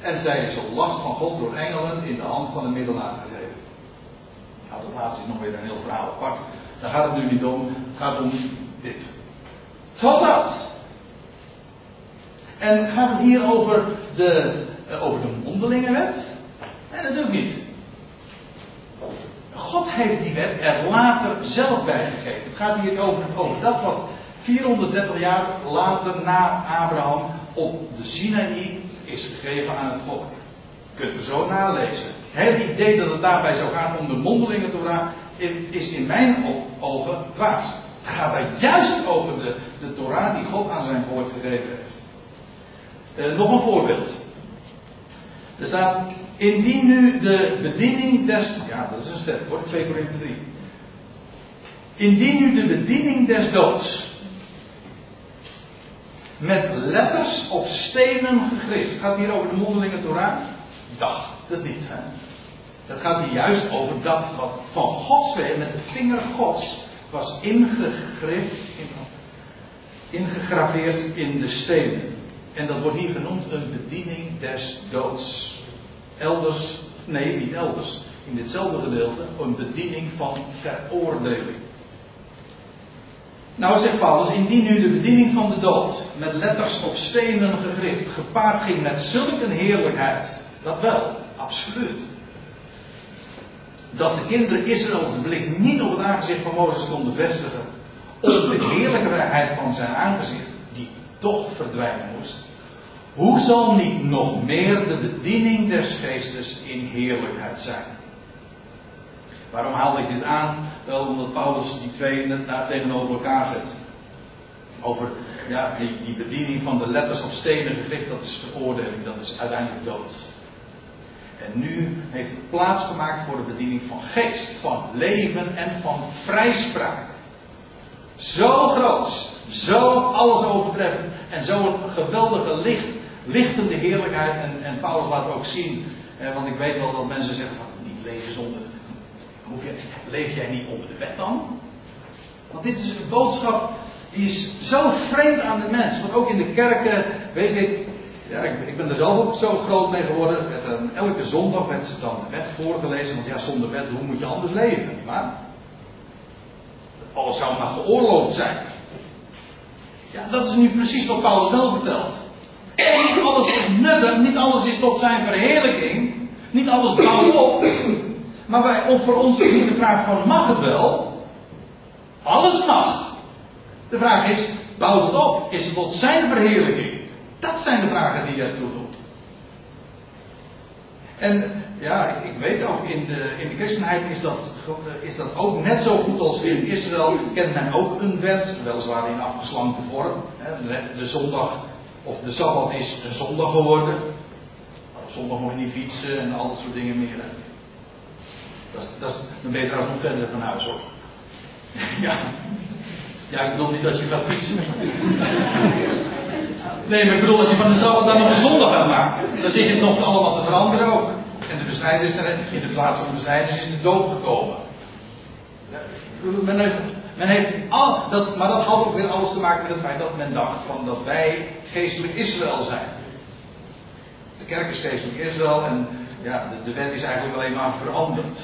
En zij is op last van God door engelen in de hand van de middelaar gegeven. Nou, dat laatste is nog weer een heel verhaal apart. Daar gaat het nu niet om. Het gaat om dit. Totdat. En gaat het hier over de, uh, over de mondelingenwet? Nee, natuurlijk niet. God heeft die wet er later zelf bijgegeven. Het gaat hier over, over dat wat 430 jaar later na Abraham op de Sinaï is gegeven aan het volk. Kunt er zo nalezen. Het idee dat het daarbij zou gaan om de mondelingen Torah is in mijn ogen dwaas. Het gaat daar juist over de, de Torah die God aan zijn volk gegeven heeft. Uh, nog een voorbeeld. Er staat Indien nu de bediening des. Ja, dat is een sterk woord, 2 Korinthe 3. Indien nu de bediening des doods. met letters op stenen gegrift. Gaat hier over de mondelinge Torah? Dacht het niet, hè? Het gaat hier juist over dat wat van Gods wegen, met de vinger Gods, was ingegraveerd in de stenen. En dat wordt hier genoemd een bediening des doods elders, nee, niet elders, in ditzelfde gedeelte, een bediening van veroordeling. Nou zegt Paulus, indien nu de bediening van de dood met letters op stenen gegrift gepaard ging met zulke heerlijkheid, dat wel, absoluut. Dat de kinderen Israël de blik niet op het aangezicht van Mozes konden vestigen, op de heerlijkheid van zijn aangezicht, die toch verdwijnen moest, hoe zal niet nog meer de bediening des geestes in heerlijkheid zijn? Waarom haal ik dit aan? Wel omdat Paulus die twee net tegenover elkaar zet. Over ja, die, die bediening van de letters op stenen gericht, dat is veroordeling, dat is uiteindelijk dood. En nu heeft het plaats gemaakt voor de bediening van geest, van leven en van vrijspraak. Zo groot, zo alles overtreffend en zo een geweldige licht lichtende heerlijkheid. En, en Paulus laat ook zien, want ik weet wel dat mensen zeggen van niet leven zonder. Hoef je, leef jij niet onder de wet dan? Want dit is een boodschap die is zo vreemd aan de mens. Want ook in de kerken, weet ik, ja, ik, ik ben er zelf ook zo groot mee geworden. Werd, elke zondag werd ze dan de wet voorgelezen. Want ja, zonder wet, hoe moet je anders leven? Maar alles zou maar geoorloofd zijn. Ja, dat is nu precies wat Paulus wel vertelt. Niet alles is nuttig, niet alles is tot zijn verheerlijking. Niet alles bouwt op. Maar wij, of voor ons is niet de vraag van mag het wel? Alles mag. De vraag is, bouwt het op? Is het tot zijn verheerlijking? Dat zijn de vragen die je ertoe doet. En ja, ik, weet ook, in de, in de christenheid is dat, is dat ook net zo goed als in Israël. Kent men ook een wet, weliswaar in afgeslankte vorm. De, zondag of de Sabbat is een zondag geworden. Zondag moet je niet fietsen en al dat soort dingen meer. Dat, dat, dan ben je trouwens nog verder van huis hoor. [LAUGHS] ja. Juist nog niet als je gaat fietsen. Nee, maar ik bedoel, als je van de Sabbat dan nog een zondag gaat maken, dan zit je het nog allemaal te veranderen ook. En de besnijdenis, in de plaats van de besnijdenis is de dood gekomen. Men heeft, men heeft al, dat, maar dat had ook weer alles te maken met het feit dat men dacht van dat wij geestelijk Israël zijn. De kerk is geestelijk Israël en ja, de, de wet is eigenlijk alleen maar veranderd.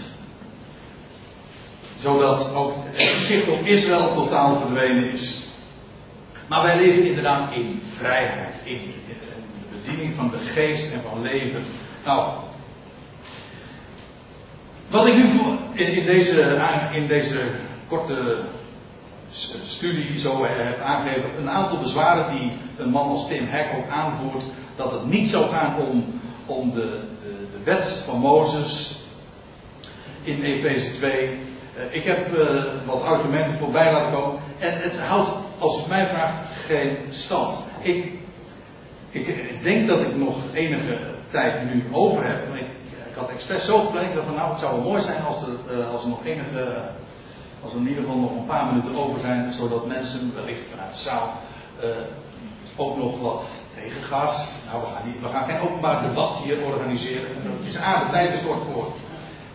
Zodat ook het zicht op Israël totaal verdwenen is. Maar wij leven inderdaad in vrijheid, in, de bediening van de geest en van leven. Nou, wat ik nu in, deze, in deze korte studie zo heb aangegeven, een aantal bezwaren die een man als Tim Hack ook aanvoert, dat het niet zou gaan om, om de, de, de wet van Mozes in Efeze 2. Eh, ik heb uh, wat argumenten voorbij laten komen en het houdt, als u mij vraagt, geen stand. Ik, ik, ik denk dat ik nog enige tijd nu over heb. Ik, ik had expres zo gepland van nou het zou wel mooi zijn als er, uh, als er nog enige als er in ieder geval nog een paar minuten over zijn, zodat mensen wellicht vanuit de zaal ook nog wat tegengas. Nou, we gaan, niet, we gaan geen openbaar debat hier organiseren. Het is A, de tijd is kort voor.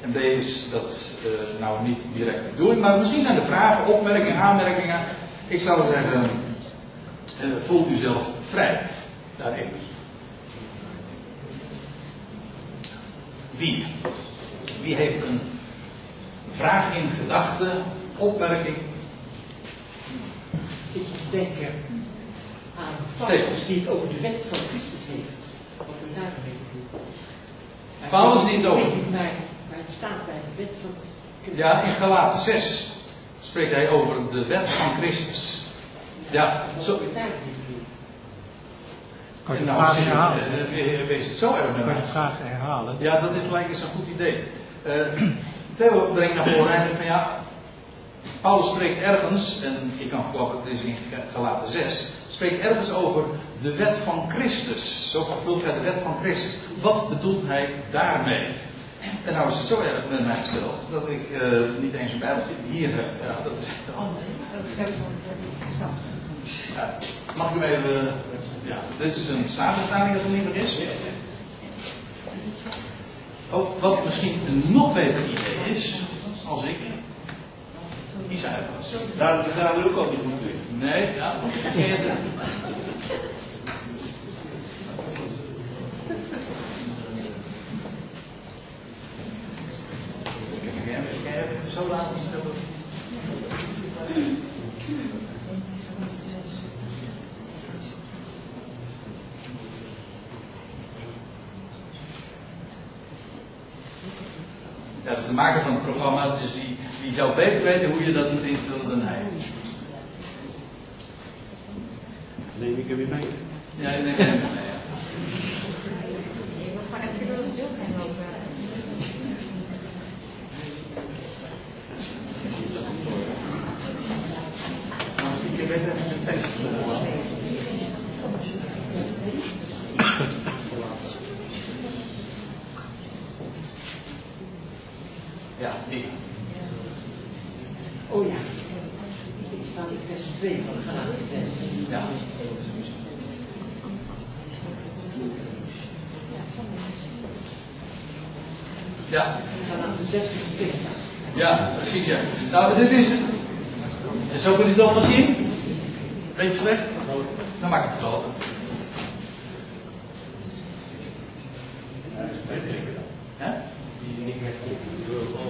En B is dat uh, nou niet direct de bedoeling. Maar misschien zijn er vragen, opmerkingen, aanmerkingen. Ik zou zeggen, uh, voel u zelf vrij daarin. Wie? Wie heeft een vraag in gedachten, opmerking? Ik denk aan Paulus die het over de wet van Christus heeft. Wat we daar mee doen. Paulus die het over. Maar, het staat bij de wet van Christus. Ja, in Galaten 6 spreekt hij over de wet van Christus. Ja, zo. Kan je de Nou, vraag zie je, herhalen? eh, eh, Wees het zo erg Kan je de vraag herhalen? Ja, dat is lijkt eens een goed idee. Uh, Theo brengt naar voren eigenlijk van ja, Paulus spreekt ergens, en ik kan geloven het is in Galaten 6, spreekt ergens over de wet van Christus. Zo vervult hij de wet van Christus. Wat bedoelt hij daarmee? En nou is het zo erg met mij gesteld dat ik uh, niet eens een bijbeltje hier heb. Ja, dat is ja, mag ik hem even. Ja, dit is een samenstelling als het niet meer is. Ook wat misschien een nog beter idee is, als ik Isaiah was. Daar gaan we ook al niet goed mee. Nee, ja, [LAUGHS] Zo laat is dat Ja, dat is de maker van het programma, dus die, die zou beter weten hoe je dat moet instellen dan hij. Neem ik hem weer mee. Ja, ik neem hem mee. Ja. Maar heb je er ook deel geen over? Nou, misschien kun je beter even de tekst. Ja, die. Oh ja. Ik sta in vers 2 van Galaten 6. Ja. Ja, Galaten 6 vers 2 staat. ja, precies ja. Nou, dit is. Zo kun je het allemaal zien. Beetje slecht? Dan maak ik het groter. Hè?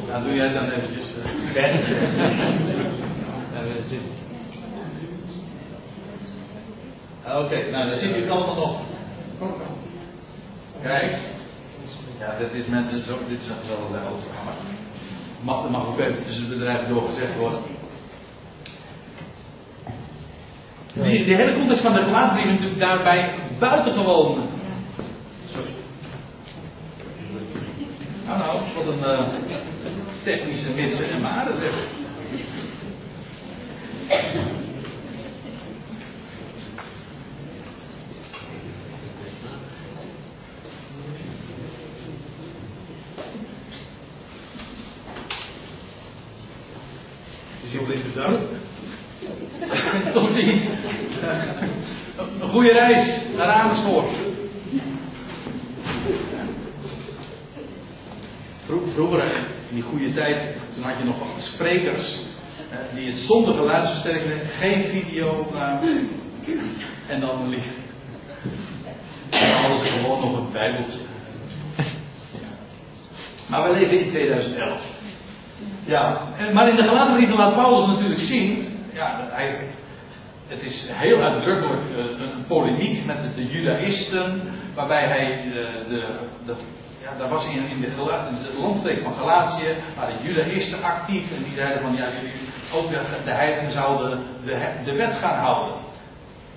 Nou, doe jij dan eventjes. eh. [LAUGHS] Ja, zitten. Oké, nou dan ziet u het allemaal nog. Kijk. Ja, dit is mensen zo, dit is een geweldige autoprogramma. Mag, dat mag ook even tussen de bedrijven doorgezegd worden. Die, de hele context van de gelaatbrief is natuurlijk daarbij buitengewoon. Nou, nou, wat een eh, technische mitsen en maren zeg. Is je blind bedankt? Precies. Een goede reis naar Amersfoort. Vroeger, in die goede tijd, toen had je nog wat sprekers die het zonder geluidsversterking, geen video en dan licht. En ze gewoon nog een bijbeltje. Maar we leven in 2011. Ja, maar in de gelaten laat Paulus natuurlijk zien, ja, hij, het is heel uitdrukkelijk eh, een polemiek met de, Judaïsten, waarbij hij eh, de, de, ja, daar was in, in, de, landstreek van Galatië, waar de Judaïsten actief en die zeiden van ja, jullie, ook de, de heidenen zouden de, de wet gaan houden.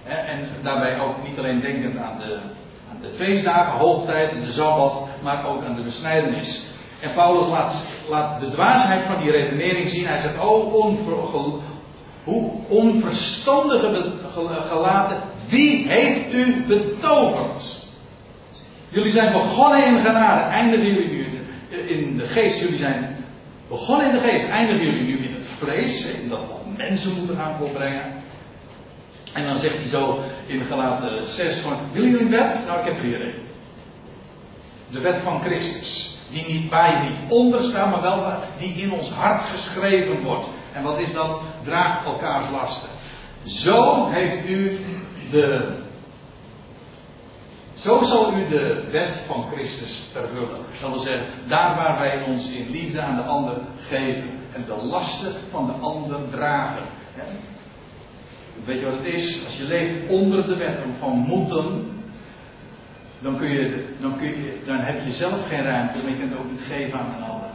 En daarbij ook niet alleen denkend aan de, aan de feestdagen, hoogtijd en de sabbat, maar ook aan de besnijdenis. En Paulus laat, laat de dwaasheid van die redenering zien. Hij zegt, oh onver, hoe onverstandige gelaten, wie heeft u betoverd? Jullie zijn begonnen in genade, eindigen jullie nu in de geest. Jullie zijn begonnen in de geest, eindigen jullie nu in het vlees. In dat wat mensen moeten gaan volbrengen. En dan zegt hij zo in gelaten 6 van, willen jullie wet? Nou, ik heb er hier. De wet van Christus. Die niet, je niet onder staat, maar wel die in ons hart geschreven wordt. En wat is dat? Draag elkaars lasten. Zo heeft u de. Zo zal u de wet van Christus vervullen. Dat wil zeggen, daar waar wij ons in liefde aan de ander geven en de lasten van de ander dragen. Weet je wat het is? Als je leeft onder de wet van moeten, dan, kun je, dan, kun je, dan heb je zelf geen ruimte, maar je kunt het ook niet geven aan een ander.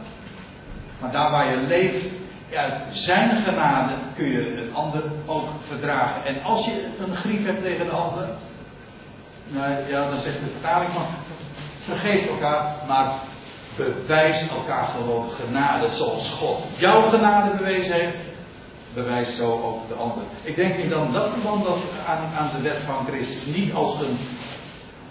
Maar daar waar je leeft, uit zijn genade kun je een ander ook verdragen. En als je een grief hebt tegen de ander, nou ja, dan zegt de vertaling van vergeef elkaar, maar bewijs elkaar gewoon genade zoals God jouw genade bewezen heeft. Bewijs zo ook de ander. Ik denk in dan dat verband dat aan, aan de wet van Christus niet als een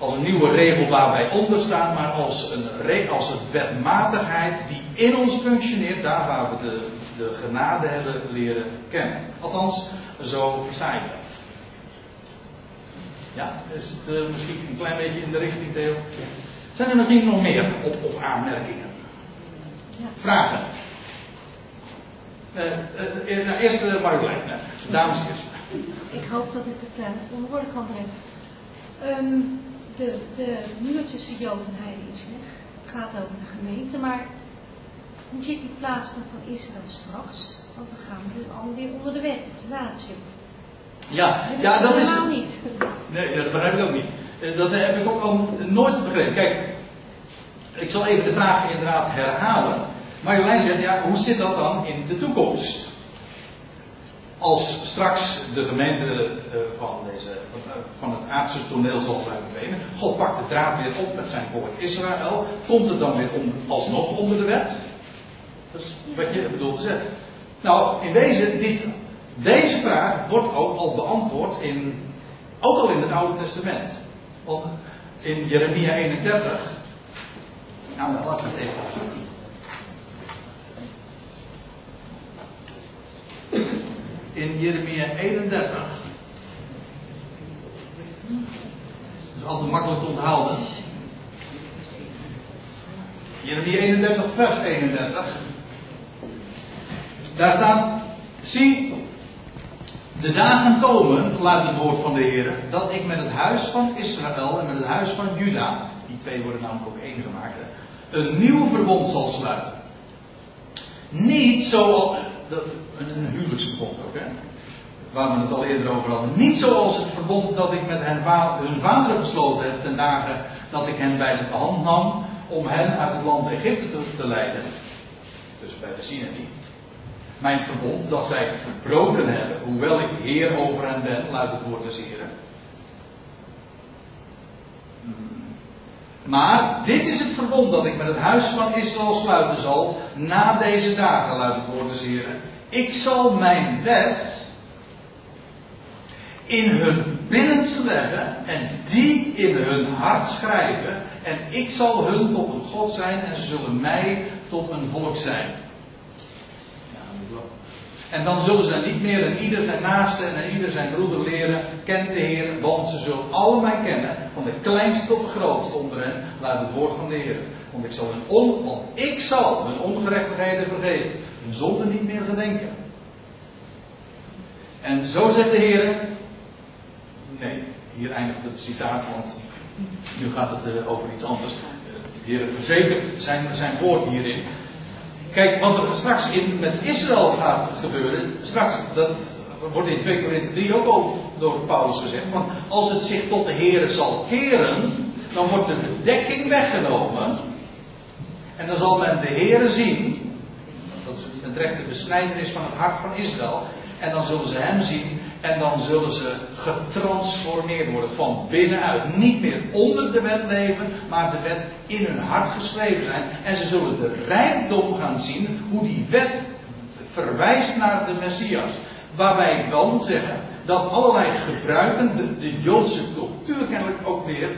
als een nieuwe regel waar wij onder staan, maar als een, als een wetmatigheid die in ons functioneert, daar waar we de, de genade hebben leren kennen. Althans, zo versta ik dat. Ja, is het uh, misschien een klein beetje in de richting, Theo? Zijn er misschien nog meer op, op aanmerkingen? Ja. Vragen? Uh, uh, nou, eerst uh, Marjolein, dames eerst. Ik hoop dat ik het uh, onbehoorlijk kan brengen. Um, de, de muur tussen Jood en Heiden is weg. Het gaat over de gemeente, maar hoe zit die plaats dan van Israël straks? Want gaan we dus allemaal weer onder de wet, het natio. Ja, ja dat is. Helemaal niet. Nee, dat begrijp ik ook niet. Eh, dat heb ik ook al nooit begrepen. Kijk, ik zal even de vraag inderdaad herhalen. Marjolein zegt, ja, hoe zit dat dan in de toekomst? als straks de gemeente uh, van, deze, van het aardse toneel zal zijn verdwenen, God pakt de draad weer op met zijn volk Israël, komt het dan weer om, alsnog onder de wet? Dat is wat je bedoelt te. Nou, in deze, dit, deze vraag wordt ook al beantwoord in, ook al in het Oude Testament. Want in Jeremia 31, nou, laat ik het even in Jeremia 31. Dat is altijd makkelijk te onthouden. Jeremia 31, vers 31. Daar staat: Zie, de dagen komen, luidt het woord van de Heer, dat ik met het huis van Israël en met het huis van Juda, die twee worden namelijk ook één gemaakt, een nieuw verbond zal sluiten. Niet zoals, een, huwelijksverbond ook, hè? Waar we het al eerder over hadden. Niet zoals het verbond dat ik met hen hun vaderen gesloten heb ten dagen dat ik hen bij de hand nam om hen uit het land Egypte te, leiden. Dus bij de Sinai. Mijn verbond dat zij verbroken hebben, hoewel ik heer over hen ben, luidt het woord des Heren. Maar dit is het verbond dat ik met het huis van Israël sluiten zal na deze dagen, luidt het woord des Heren. Ik zal mijn wet in hun binnenste leggen en die in hun hart schrijven. En ik zal hun tot een God zijn en ze zullen mij tot een volk zijn. En dan zullen ze niet meer en ieder zijn naaste en ieder zijn broeder leren. Kent de Heer, want ze zullen alle mij kennen. Van de kleinste tot de grootste onder hen. Laat het woord van de Heer. Want ik zal hun on, ik zal hun ongerechtigheden vergeven. Hun zonde niet meer gedenken. En zo zegt de Heer. Nee, hier eindigt het citaat, want nu gaat het eh, over iets anders. De Heer verzekert zijn, zijn woord hierin. Kijk, wat er straks in, met Israël gaat gebeuren, straks, dat wordt in 2 Korinthe 3 ook al door Paulus gezegd, want als het zich tot de Heer zal keren, dan wordt de bedekking weggenomen. En dan zal men de Heer zien, dat is met recht de besnijdenis van het hart van Israël, en dan zullen ze hem zien en dan zullen ze getransformeerd worden van binnenuit. Niet meer onder de wet leven, maar de wet in hun hart geschreven zijn. En ze zullen de rijkdom gaan zien hoe die wet verwijst naar de Messias. Waarbij ik wel moet zeggen dat allerlei gebruiken, de, Joodse cultuur kennelijk ook weer,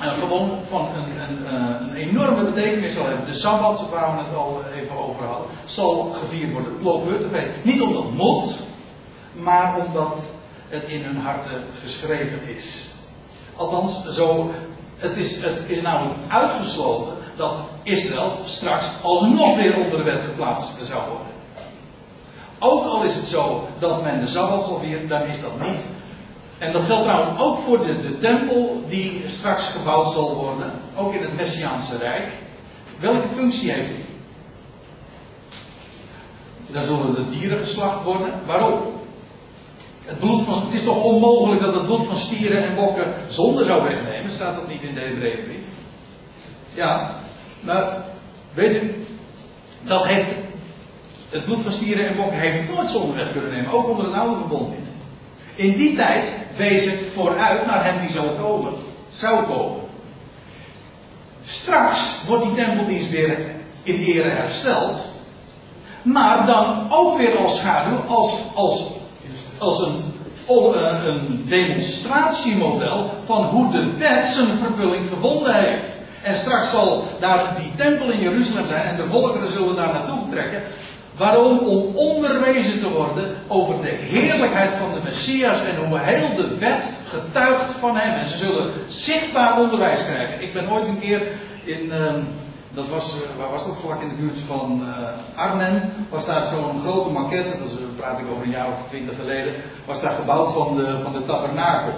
uh, gewoon van een, een, uh, een, enorme betekenis zal hebben. De Sabbat, waar we het al even over hadden, zal gevierd worden. Het Niet omdat moet, maar omdat het in hun harten geschreven is. Althans, zo, het, is, het is namelijk uitgesloten dat Israël straks alsnog weer onder de wet geplaatst zou worden. Ook al is het zo dat men de Sabbat zal vieren, dan is dat niet. En dat geldt trouwens ook voor de, de tempel die straks gebouwd zal worden, ook in het Messiaanse Rijk. Welke functie heeft die? Daar zullen de dieren geslacht worden. Waarom? Het, bloed van, het is toch onmogelijk dat het bloed van stieren en bokken zonde zou wegnemen? Staat dat niet in de Hebreeënbrief? Ja, maar weet u, dat heeft, het bloed van stieren en bokken heeft nooit zonde weg kunnen nemen, ook onder het oude verbond niet. In die tijd het vooruit naar hem die zou komen. Zou komen. Straks wordt die tempeldienst weer in ere hersteld. Maar dan ook weer als schaduw, als, als als een, eh, een demonstratiemodel van hoe de wet zijn vervulling verbonden heeft. En straks zal daar die tempel in Jeruzalem zijn en de volkeren zullen daar naartoe trekken. Waarom? Om onderwezen te worden over de heerlijkheid van de Messias en hoe heel de wet getuigt van hem. En ze zullen zichtbaar onderwijs krijgen. Ik ben ooit een keer in. Ehm, dat was, uh, waar was dat vlak in de buurt van uh, Arnhem, was daar zo'n grote maquette, dat is, praat ik over een jaar of twintig geleden, was daar gebouwd van de, van de tabernakel.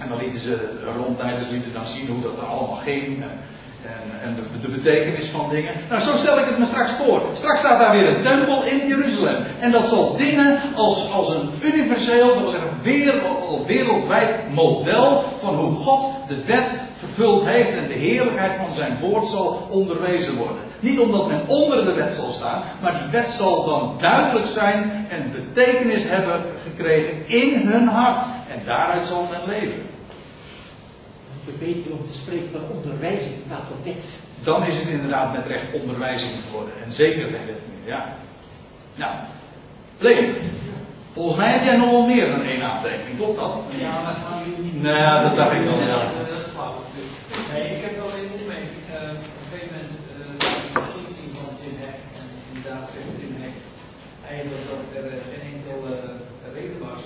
En dan lieten ze rondtijdens lieten dan zien hoe dat er allemaal ging. En, en de, betekenis van dingen. Nou, zo stel ik het me straks voor. Straks staat daar weer een tempel in Jeruzalem. En dat zal dienen als, als een universeel, dat wil zeggen wereld, wereldwijd model van hoe God de wet vervuld heeft en de heerlijkheid van zijn woord zal onderwezen worden. Niet omdat men onder de wet zal staan, maar die wet zal dan duidelijk zijn en betekenis hebben gekregen in hun hart. En daaruit zal men leven. Het is beter om te spreken van onderwijzing in plaats van wet. Dan is het inderdaad met recht onderwijzing geworden. En zeker geen wet meer, ja. Nou, Leen. Volgens mij heb jij nog wel meer dan één aantekening, klopt dat? Ja, dat gaan we niet. Nee, dat dacht ik wel. Ja. Nee, ik heb wel een opmerking. Uh, op een gegeven moment uh, de zien van Tim Hek. En inderdaad zegt Tim Hek eigenlijk dat er uh, geen enkele reden was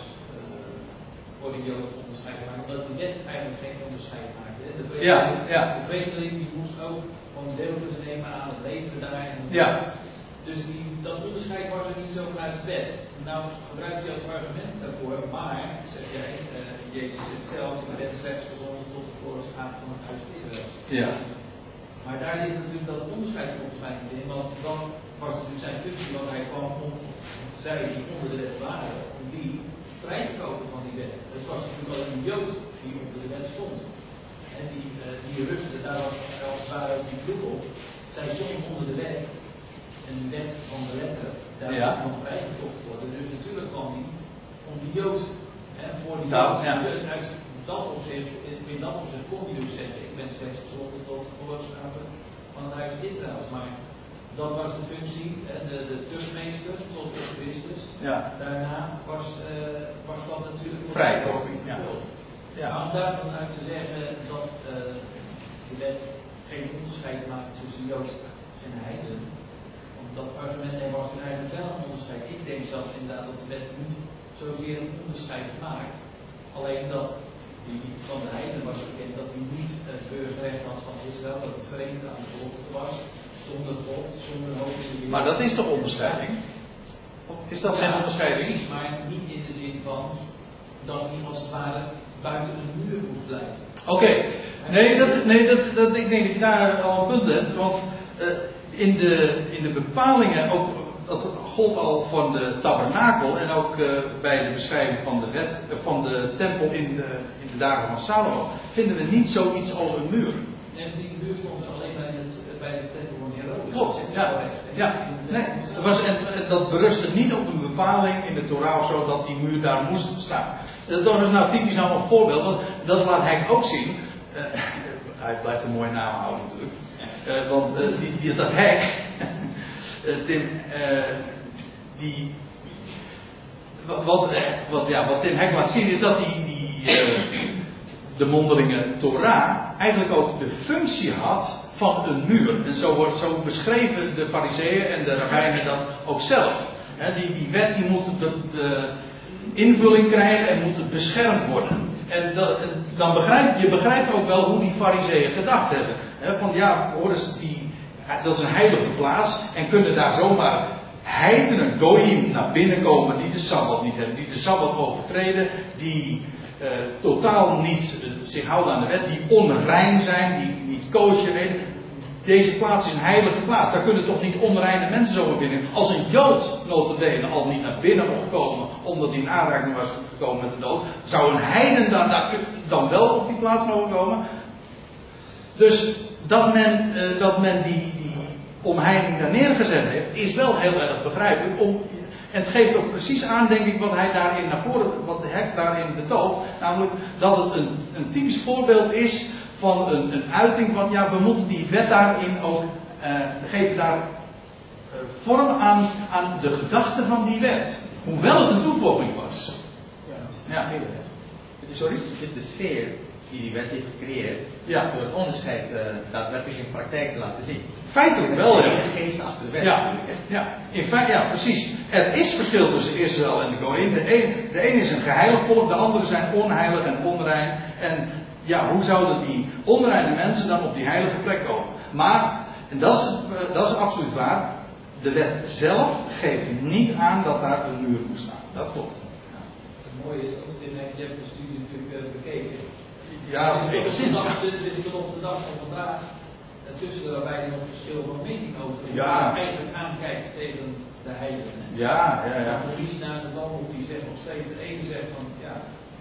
voor de Jood onderscheid te maken. Omdat de wet eigenlijk geen onderscheid maakte. De ja, ja. De vreemdeling die moest ook gewoon deel kunnen nemen aan het leven daar. En ja. Dus die, dat onderscheid was er niet zo vanuit de wet. Nou gebruikt hij als argument daarvoor, maar, zeg jij, Jezus zegt zelf, de wet slechts gezonden voorstaan van het huis Israël. Ja. Maar daar zit natuurlijk dat onderscheid volgens mij niet in, want dan was natuurlijk zijn functie, want hij kwam om zij die onder de wet waren, om die vrij te kopen van die wet. Het was natuurlijk al een Jood die onder de wet stond. En die, uh, die rustte daar als, het ware op die vloek op. Zij stonden onder de wet. En de wet van de letter, daar ja. nog vrijgekocht worden. Dus natuurlijk kwam die om die Jood en voor die nou, ja. uit dat opzicht, in dat opzicht kon je dus zeggen, ik ben slechts gezonden tot gehoorzamen van het huis Israëls. Maar dat was de functie, de, de tuchtmeester tot de Christus. Ja. Daarna was, uh, was dat natuurlijk vrijkoping. Ja. Ja. Maar om daarvan uit te zeggen dat uh, de wet geen onderscheid maakt tussen Joods en Heiden, dat argument was er eigenlijk wel een onderscheid. Ik denk wet niet zozeer een onderscheid gemaakt. Alleen dat die van de heiden was bekend dat hij niet het burgerrecht had van Israël, dat het verenigd aan de belofte was, zonder God, zonder hoogste Maar dat is toch onderscheiding? Is dat geen onderscheiding? Maar niet in de zin van dat hij als het ware buiten een muur hoeft blijven. Oké, nee, dat, nee dat, dat, ik denk dat je daar al een punt hebt, want uh, in, de, in de bepalingen, ook, dat gold al van de tabernakel en ook uh, bij de beschrijving van de wet, uh, van de tempel in de, in de dagen van Salomo, vinden we niet zoiets als een muur. Nee, die muur stond alleen bij, het, bij de tempel van Herodes. Klopt, ja. ja. Nee, dat, was, en, dat berustte niet op een bepaling in de Torah of zo dat die muur daar moest staan. Dat is nou typisch nou een voorbeeld, want dat laat hij ook zien. Uh, [LAUGHS] hij blijft een mooie naam houden natuurlijk. Want die, die, dat hek, [LAUGHS] Tim, die, wat, wat, ja, wat Tim Hek laat zien is dat die, die de mondelinge Torah eigenlijk ook de functie had van een muur. En zo wordt zo beschreven de fariseeën en de rabbijnen dat ook zelf. Die, die wet die moet de, de invulling krijgen en moet beschermd worden. En, dat, dan begrijp je begrijpt ook wel hoe die fariseeën gedacht hebben. He, van ja, hoor eens, die, dat is een heilige plaats en kunnen daar zomaar heidenen, goyim, naar binnen komen die de Sabbat niet hebben, die de Sabbat overtreden, die uh, totaal niet uh, zich houden aan de wet, die onrein zijn, die niet koosje weten. Deze plaats is een heilige plaats. Daar kunnen toch niet onreine mensen zomaar binnen. Als een Jood notabene al niet naar binnen mocht komen omdat hij in aanraking was gekomen met de dood, zou een heiden dan, dan wel op die plaats mogen komen? Dus dat men, uh, dat men die omheining daar neergezet heeft, is wel heel erg begrijpelijk. Om, en het geeft ook precies aan, denk ik, wat hij daarin naar voren, wat de hek daarin betoogt. Namelijk dat het een, een typisch voorbeeld is van een, een uiting van, ja, we moeten die wet daarin ook, uh, geven daar uh, vorm aan, aan de gedachte van die wet. Hoewel het een toevoeging was. Ja, ja. Sfeer, Sorry? Het is de sfeer die die wet heeft gecreëerd. Ja. Door het onderscheid uh, daadwerkelijk in praktijk te laten zien. Feitelijk wel, ja. De geest achter de wet. Ja, ja. In feite, ja, precies. Er is verschil tussen Israël en de Goïm. De een, de een is een geheilig volk, de andere zijn onheilig en onrein. En ja, hoe zouden die onreine mensen dan op die heilige plek komen? Maar, en dat is, dat is absoluut waar, de wet zelf geeft niet aan dat daar een muur moet staan. Dat klopt. Ja. Het mooie is dat in je hebt bekeken. Ja, enigszins. Zit tot op de dag van vandaag tussen de rabbijnen nog verschil van mening over. Ja. Eigenlijk aankijkt tegen de heiligen. Ja, ja, ja. De naar de Talmud die zegt nog steeds, de ene zegt van, ja,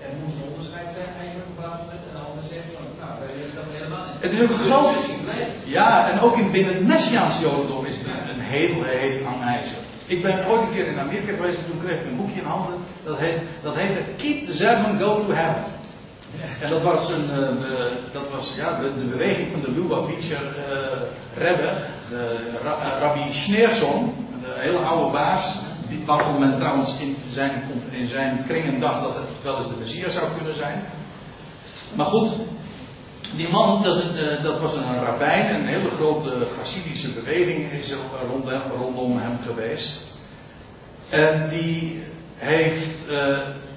er moet een onderscheid zijn eigenlijk op van en de ander zegt van, nou, wij is dat helemaal niet. Het is ook een groot... Ja, en ook in binnen het Messiaans Jodendom is het een heel, heel aanwijzer. Ik ben ooit een keer in Amerika geweest en toen kreeg ik een boekje in handen. Dat heet, dat heette Keep the Seven, Go to Heaven. En dat was, een, de, dat was ja, de, beweging van de Lubavitcher uh, Rebbe, de, ra, Rabbi Schneerson, een hele oude baas, die, waarvan men trouwens in zijn, in zijn kringen dacht dat het wel eens de Messias zou kunnen zijn. Maar goed, die man, dat, dat was een rabbijn, een hele grote Hasidische beweging is er rondom hem geweest. En die heeft,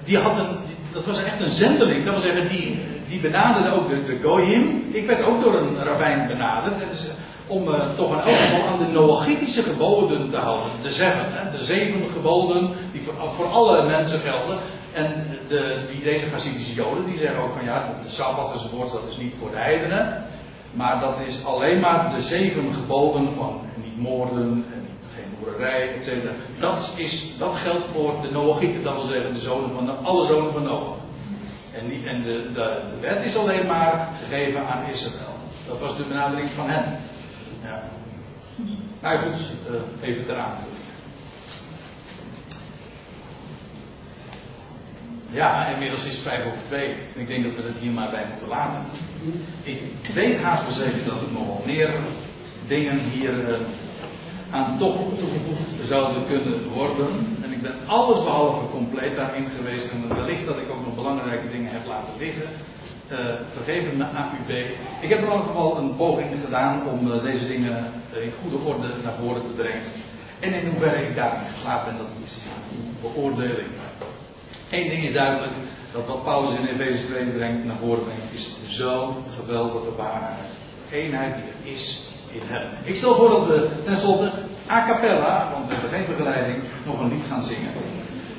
die had een, dat was echt een zendeling. Dat wil zeggen, die, die benaderde ook de, de Goyim. Ik werd ook door een ravijn benaderd. Dus, om uh, toch in elk aan de Noachitische geboden te houden. De zeven, hè, de zeven geboden die voor, voor alle mensen gelden. En de, die, deze Hasidische Joden die zeggen ook van ja, de Sabbat enzovoort, dat is niet voor de heidenen. Maar dat is alleen maar de zeven geboden van niet moorden boerderij, etc. Dat, is, dat geldt voor de Noachieten, dat wil zeggen de zonen van de, alle zonen van Noach. En, en de, de, wet is alleen maar gegeven aan Israël. Dat was de benadering van hen. Ja. Nou goed, uh, even ter. Ja, inmiddels is het vijf over twee. Ik denk dat we het hier maar bij moeten laten. Ik weet haast wel dat er nog wel meer dingen hier uh, aan toch toegevoegd zouden kunnen worden. En ik ben alles behalve compleet daarin geweest. En wellicht dat ik ook nog belangrijke dingen heb laten liggen. Uh, vergeven me AUB. Ik heb in ieder geval een poging gedaan om uh, deze dingen in goede orde naar voren te brengen. En in hoeverre ik daarin geslaagd ben, dat is een beoordeling. Eén ding is duidelijk, dat wat Paulus in Efeze 2 brengt, naar voren brengt, is zo'n geweldige waarheid. Eenheid die er is. Ik stel voor dat we tenslotte a cappella, want we hebben geen begeleiding, nog een lied gaan zingen.